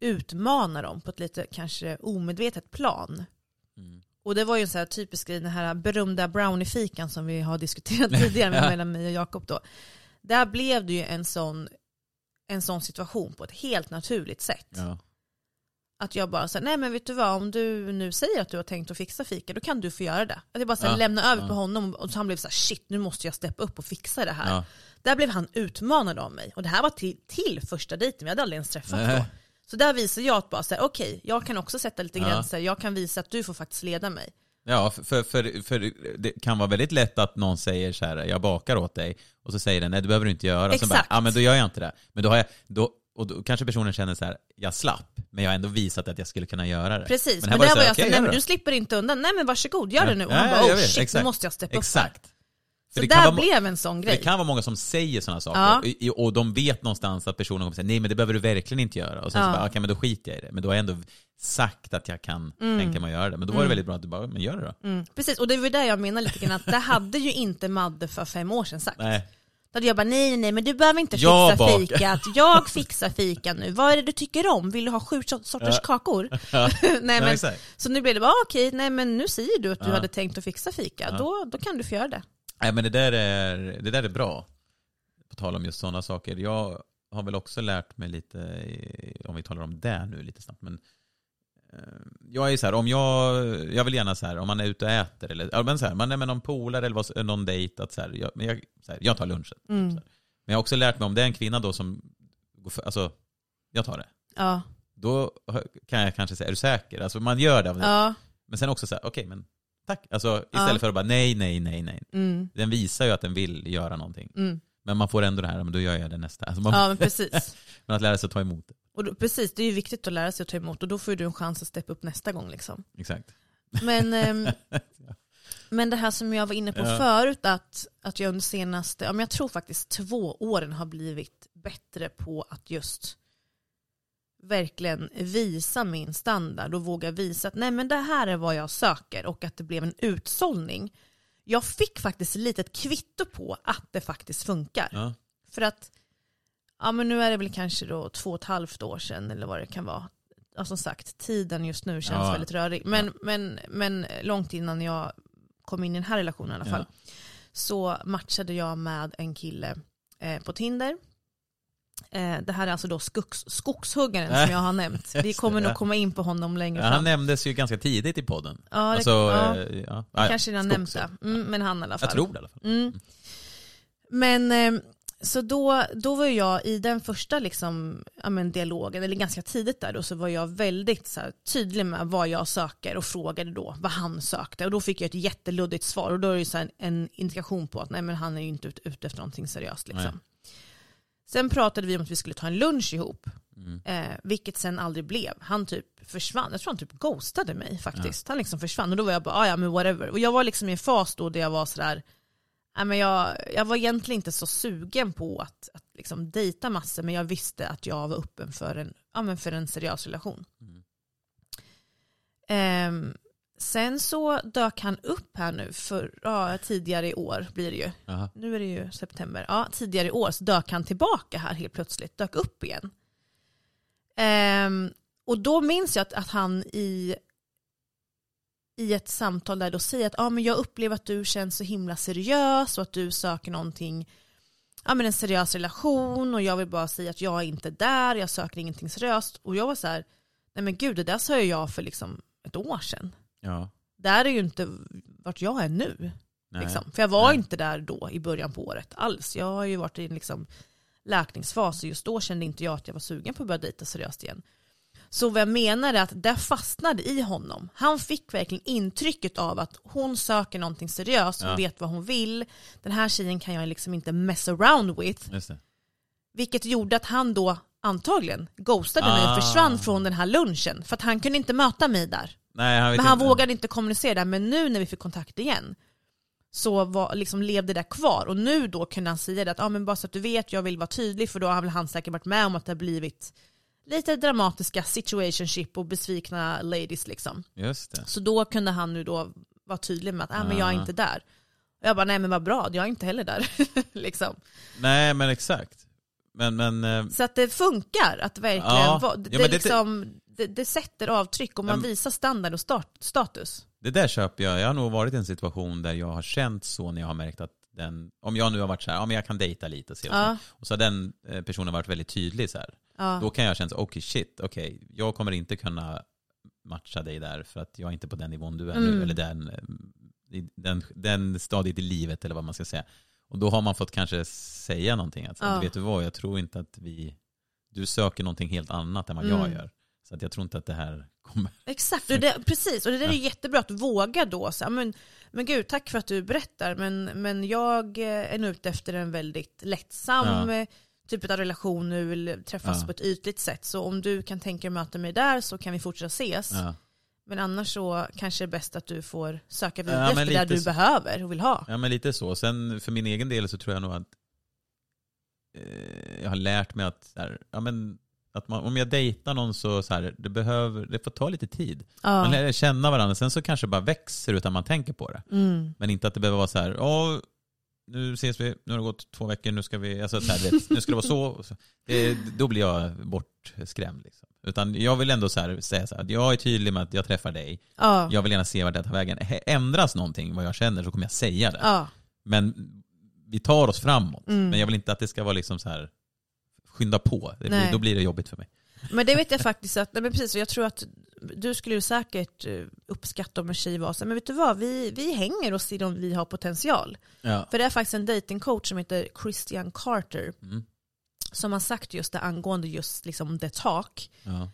utmana dem på ett lite kanske omedvetet plan. Mm. Och det var ju en så här typisk grej, den här berömda brownie-fikan som vi har diskuterat [laughs] tidigare Ja. mellan mig och Jakob då. Där blev det ju en sån, en sån situation på ett helt naturligt sätt. Ja. Att jag bara säger nej men vet du vad, om du nu säger att du har tänkt att fixa fika, då kan du få göra det. Att jag bara så här, Ja, lämna över ja. på honom och så han blev så här, shit nu måste jag steppa upp och fixa det här. Där blev han utmanad av mig. Och det här var till, till första dejten, vi hade aldrig ens träffat då. Så där visar jag att bara så här, okej, jag kan också sätta lite Ja. gränser, jag kan visa att du får faktiskt leda mig. Ja, för, för, för, för det kan vara väldigt lätt att någon säger så här, jag bakar åt dig, och så säger den, nej det behöver du inte göra. Och så bara, Exakt. ja men då gör jag inte det. Men då har jag, då, och då kanske personen känner så här, jag slapp, men jag har ändå visat att jag skulle kunna göra det. Precis, men, här det var här, jag okej, såhär, nej gör men det du slipper inte undan, nej men varsågod, gör det nu. Och Ja, han bara, jag oh vet, shit, nu exakt. måste jag steppa upp. Exakt. Så det där kan vara, blev en sån det grej. kan vara många som säger sådana saker, Ja. Och de vet någonstans att personen kommer säga, nej men det behöver du verkligen inte göra. Och sen Ja. så bara, okej men då skiter jag i det. Men då har jag ändå sagt att jag kan tänka mig att göra det. Men då var det väldigt bra att du bara, men gör det då. Mm, precis, och det var det jag menar lite grann, att det hade ju inte Madde för fem år sedan sagt. Nej. Då hade jag bara, nej nej men du behöver inte Jag fixa bakar. fikat, jag fixar fika nu. Vad är det du tycker om? Vill du ha sju so- sorters kakor? [laughs] nej, men, så nu blev det bara, ah, okej, nej men nu säger du att du Ja. hade tänkt att fixa fika, då, då kan du få göra det. Nej men det där är, det där är bra. På tal om just sådana saker. Jag har väl också lärt mig lite, om vi talar om det nu lite snabbt, men eh, jag är så här, om jag, jag vill gärna så här, om man är ute och äter eller, ja, men så här, man är med någon polare eller vad- någon dejt, att så här, jag, men jag, så här, jag tar lunchen. Här. Men jag har också lärt mig om det är en kvinna då som, går för, alltså, jag tar det. Ja, Då kan jag kanske säga, är du säker? Alltså man gör det. ja, Men sen också så här, okej men tack. Alltså istället Ja. för att bara nej, nej, nej, nej. mm, Den visar ju att den vill göra någonting. mm. Men man får ändå det här, men då gör jag det nästa. Alltså man, ja men precis. [laughs] men att lära sig att ta emot det. Och då, precis, det är ju viktigt att lära sig att ta emot och då får du en chans att steppa upp nästa gång liksom. Exakt. Men, [laughs] ehm, men det här som jag var inne på Ja. förut, att, att jag under senaste, ja, men jag tror faktiskt två åren har blivit bättre på att just verkligen visa min standard och våga visa att nej men det här är vad jag söker och att det blev en utsållning. Jag fick faktiskt lite ett kvitto på att det faktiskt funkar. Ja. För att, ja men nu är det väl kanske då två och ett halvt år sedan eller vad det kan vara. Ja, som sagt, tiden just nu känns Ja. väldigt rörig. Men, men, men långt innan jag kom in i den här relationen i alla fall. Så matchade jag med en kille eh, på Tinder. Eh, det här är alltså då skogs, skogshuggaren som jag har nämnt. [laughs] Vi kommer nog komma in på honom längre Ja, han fram. nämndes ju ganska tidigt i podden. Ja, det, alltså, ja, eh, ja. Ja, kanske redan nämnt det. Mm, men han i alla fall. Jag tror det i alla fall. Mm. Men eh, så då, då var jag i den första liksom, ja, men dialogen, eller ganska tidigt där då, så var jag väldigt så här, tydlig med vad jag söker och frågade då vad han sökte. Och då fick jag ett jätteluddigt svar och då är det så här en, indikation på att nej, men han är ju inte ute ut efter någonting seriöst. Liksom. Nej. Sen pratade vi om att vi skulle ta en lunch ihop. Mm. Eh, vilket sen aldrig blev. Han typ försvann. Jag tror han typ ghostade mig faktiskt. Han liksom försvann och då var jag bara, "Ah, ja men whatever. Och jag var liksom i en fas då där jag var sådär, nej, men jag, jag var egentligen inte så sugen på att, att liksom dejta massor men jag visste att jag var öppen för en, ja, men för en seriös relation. Mm. Ehm, sen så dök han upp här nu för, ja, tidigare i år blir det ju. Jaha. Nu är det ju september. Ja, tidigare i år så dök han tillbaka här helt plötsligt, dök upp igen. Ehm, och då minns jag att, att han i, i ett samtal där då säger att ah, men jag upplever att du känns så himla seriös och att du söker någonting, ja men en seriös relation och jag vill bara säga att jag är inte där, jag söker ingenting seriöst. Och jag var så här, nej men gud det där sa jag för liksom ett år sedan. Ja. Där är ju inte vart jag är nu. Liksom. För jag var Nej. inte där då i början på året alls. Jag har ju varit i en liksom läkningsfas och just då kände inte jag att jag var sugen på att börja dejta seriöst igen. Så vad jag menar är att det fastnade i honom. Han fick verkligen intrycket av att hon söker någonting seriöst, hon Ja. vet vad hon vill. Den här tjejen kan jag liksom inte mess around with. Vilket gjorde att han då antagligen ghostade mig Ah. och försvann från den här lunchen. För att han kunde inte möta mig där. Nej, han vet Men han inte. vågade inte kommunicera där. Men nu när vi fick kontakt igen så var, liksom, levde det kvar. Och nu då kunde han säga det att ah, men bara så att du vet, jag vill vara tydlig för då har väl han säkert varit med om att det har blivit lite dramatiska situationship och besvikna ladies liksom. Just det. Så då kunde han nu då vara tydlig med att ah, men jag är Ah. inte där. Och jag bara nej men vad bra, jag är inte heller där. [laughs] liksom. Nej, men exakt. Men, men... eh, Så att det funkar att verkligen Ja. det, Ja, det- liksom, det, det sätter avtryck och man Men- visar standard och start, status. Det där köper jag. Jag har nog varit i en situation där jag har känt så när jag har märkt att den, om jag nu har varit så här, ja men jag kan dejta lite och se. Ja. Och så har den eh, personen varit väldigt tydlig så här. Ja. Då kan jag känna okej shit, okej, jag kommer inte kunna matcha dig där för att jag är inte på den nivån du är Mm. nu. Eller den, eh, den, den stadiet i livet eller vad man ska säga. Och då har man fått kanske säga någonting. Att, Ja. vet du vad, jag tror inte att vi, du söker någonting helt annat än vad Mm. jag gör. Så att jag tror inte att det här kommer. Exakt, och det, precis. Och det där är jättebra att våga då. Så, men, men gud, tack för att du berättar. Men, men jag eh, är nu ute efter en väldigt lättsam Ja. eh, typ av relation nu, vill träffas Ja. på ett ytligt sätt. Så om du kan tänka dig att möta mig där så kan vi fortsätta ses. Ja. Men annars så kanske det är bäst att du får söka vidare Ja, efter det du så. behöver och vill ha. Ja men lite så. Sen för min egen del så tror jag nog att eh, jag har lärt mig att, här, ja, men, att man, om jag dejtar någon så, så här, det, behöver, det får ta lite tid. Ja. Man lär känna varandra, sen så kanske det bara växer utan man tänker på det. Mm. Men inte att det behöver vara så här, "Åh, nu ses vi, nu har det gått två veckor, nu ska vi, alltså, så här, vet, nu ska det vara så. så. Det, då blir jag bortskrämd. Liksom. Utan jag vill ändå så här, säga så här, att jag är tydlig med att jag träffar dig, Ja. jag vill gärna se vart det tar vägen. Ändras någonting vad jag känner så kommer jag säga det. Ja. Men vi tar oss framåt. Mm. Men jag vill inte att det ska vara liksom så här skynda på. Blir, då blir det jobbigt för mig. Men det vet jag faktiskt att, nej men precis, jag tror att du skulle ju säkert eh, uppskatta om en tjej var så men vet du vad, vi, vi hänger och ser om vi har potential. Ja. För det är faktiskt en datingcoach som heter Christian Carter Mm. som har sagt just det angående just liksom the talk. Ja.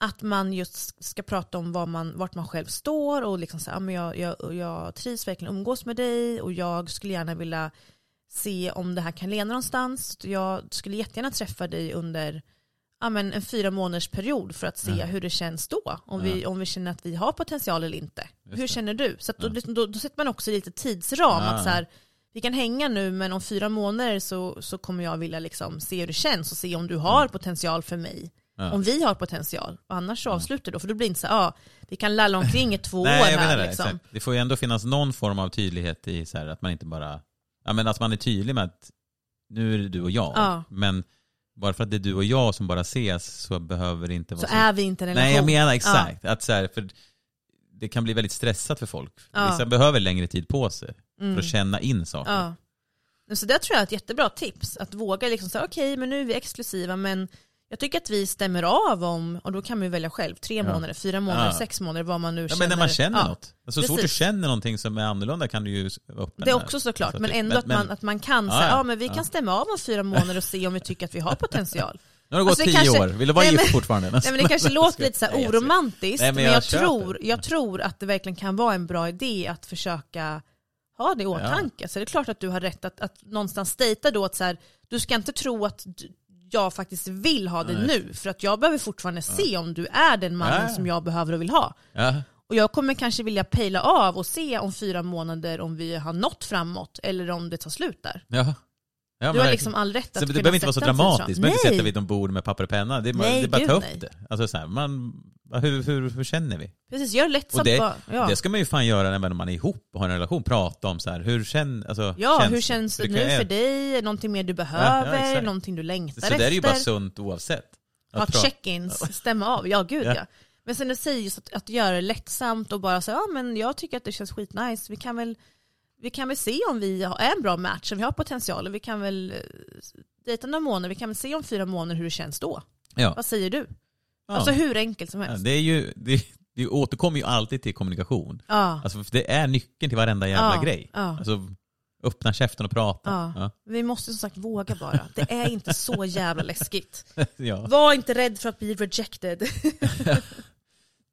Att man just ska prata om vad man, vart man själv står och liksom så här, "Ja, men jag, jag, jag trivs verkligen umgås med dig och jag skulle gärna vilja se om det här kan leda någonstans. Jag skulle jättegärna träffa dig under ja, men en fyra månaders period för att se Ja. hur det känns då. Om, vi, om vi känner att vi har potential eller inte. Just hur det. känner du? Så då, Ja. då, då sätter man också lite tidsram. Ja. Att så här, vi kan hänga nu men om fyra månader så, så kommer jag vilja liksom se hur det känns och se om du har potential för mig. Ja. Om vi har potential. Och annars så avslutar då. För då blir det inte så ja, vi kan lalla omkring i två Nej, år här. det. Liksom. Det får ju ändå finnas någon form av tydlighet i så här, att man inte bara, ja men att man är tydlig med att nu är det du och jag. Ja. Men bara för att det är du och jag som bara ses så behöver det inte Så vara är vi inte en relation. Nej jag menar exakt. Att så här, för det kan bli väldigt stressat för folk. Ja. Vissa behöver längre tid på sig för Mm. att känna in saker. Ja. Så det tror jag är ett jättebra tips. Att våga liksom säga okej men nu är vi exklusiva men jag tycker att vi stämmer av om, och då kan man ju välja själv, tre Ja. månader, fyra månader, Ja. sex månader, vad man nu Ja, känner. men när man känner Ja. något. Alltså, så fort du känner någonting som är annorlunda kan du ju vara öppen Det är också såklart, Så men typ- ändå att, man, att man kan Ja, säga, ja. ja men vi Ja. kan stämma av om fyra månader och se om vi tycker att vi har potential. [laughs] Nu har det gått Alltså, tio kanske- år, vill du vara Nej, gift men- fortfarande? Nej, men det kanske [laughs] låter lite så här jag oromantiskt, Nej, men men, jag jag, köper tror, jag tror att det verkligen kan vara en bra idé att försöka ha det i åtanke. Så det är klart att du har rätt att, att någonstans dejta då att så här, du ska inte tro att jag faktiskt vill ha det nu, för att jag behöver fortfarande se om du är den mannen som jag behöver och vill ha. Och jag kommer kanske vilja pejla av och se om fyra månader om vi har nått framåt eller om det tar slut där. Ja. Ja, du har liksom all rätt att Så det behöver inte vara så dramatiskt, man behöver inte sätta vid någon bord med papper och penna. Det är, Nej, det är bara att ta upp det. Alltså så här, man, hur, hur, hur känner vi? Precis, gör Och lättsamt det, bara. Ja, det ska man ju fan göra även om man är ihop och har en relation. Prata om så här, hur känner, alltså, ja känns hur känns det nu för dig? Någonting mer du behöver? exakt. någonting du längtar Så efter? det är ju bara sunt oavsett. Ha check-ins, stämma av. Ja, gud ja. Ja. Men sen du säger just att, att göra det lättsamt och bara säga ja men jag tycker att det känns skitnice. Vi kan väl, vi kan väl se om vi är en bra match, om vi har potential. Vi kan väl eh, dejta några månader, vi kan väl se om fyra månader hur det känns då. Ja. Vad säger du? Ja. Alltså hur enkelt som Ja, helst. det, är ju, det, det återkommer ju alltid till kommunikation. Ja. Alltså, det är nyckeln till varenda jävla Ja, grej. ja. Alltså, öppna käften och prata. Ja. Ja. Vi måste som sagt våga bara. Det är inte så jävla läskigt. [laughs] Ja. Var inte rädd för att bli rejected. [laughs]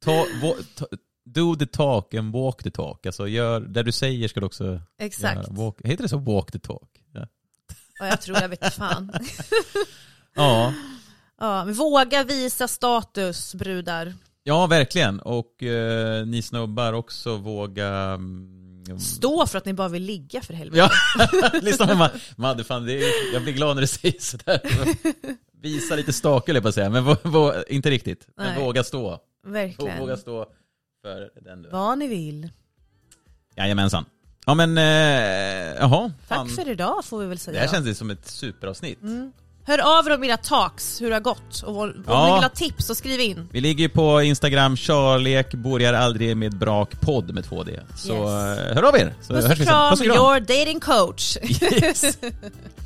Ta, va- ta, do the talk and walk the talk. Alltså gör, det du säger ska du också Exakt. göra. Walk, heter det så? Walk the talk? Ja. Ja, jag tror jag vet fan. [laughs] Ja, Ja, men våga visa status brudar. ja verkligen. Och eh, ni snubbar också våga... mm, Stå för att ni bara vill ligga för helvete. Ja, [laughs] [laughs] lyssna med Ma- Madde, fan, det är, jag blir glad när du säger sådär. Visa lite stake höll jag på att säga, men vå, vå, inte riktigt. Men Nej. våga stå. Verkligen. Våga stå för den du Vad ni vill. Jajamensan. Ja men, eh, jaha. Tack fan. för idag får vi väl Det säga. här känns ju som ett superavsnitt. Hör av er om era talks, hur det har gått. Och om Ja. ni vill ha tips så skriv in. Vi ligger ju på Instagram, kärlek börjar aldrig med brak podd med 2D. Så Yes. eh, hör av er. Så Puss och kram. your dating coach. Yes. [laughs]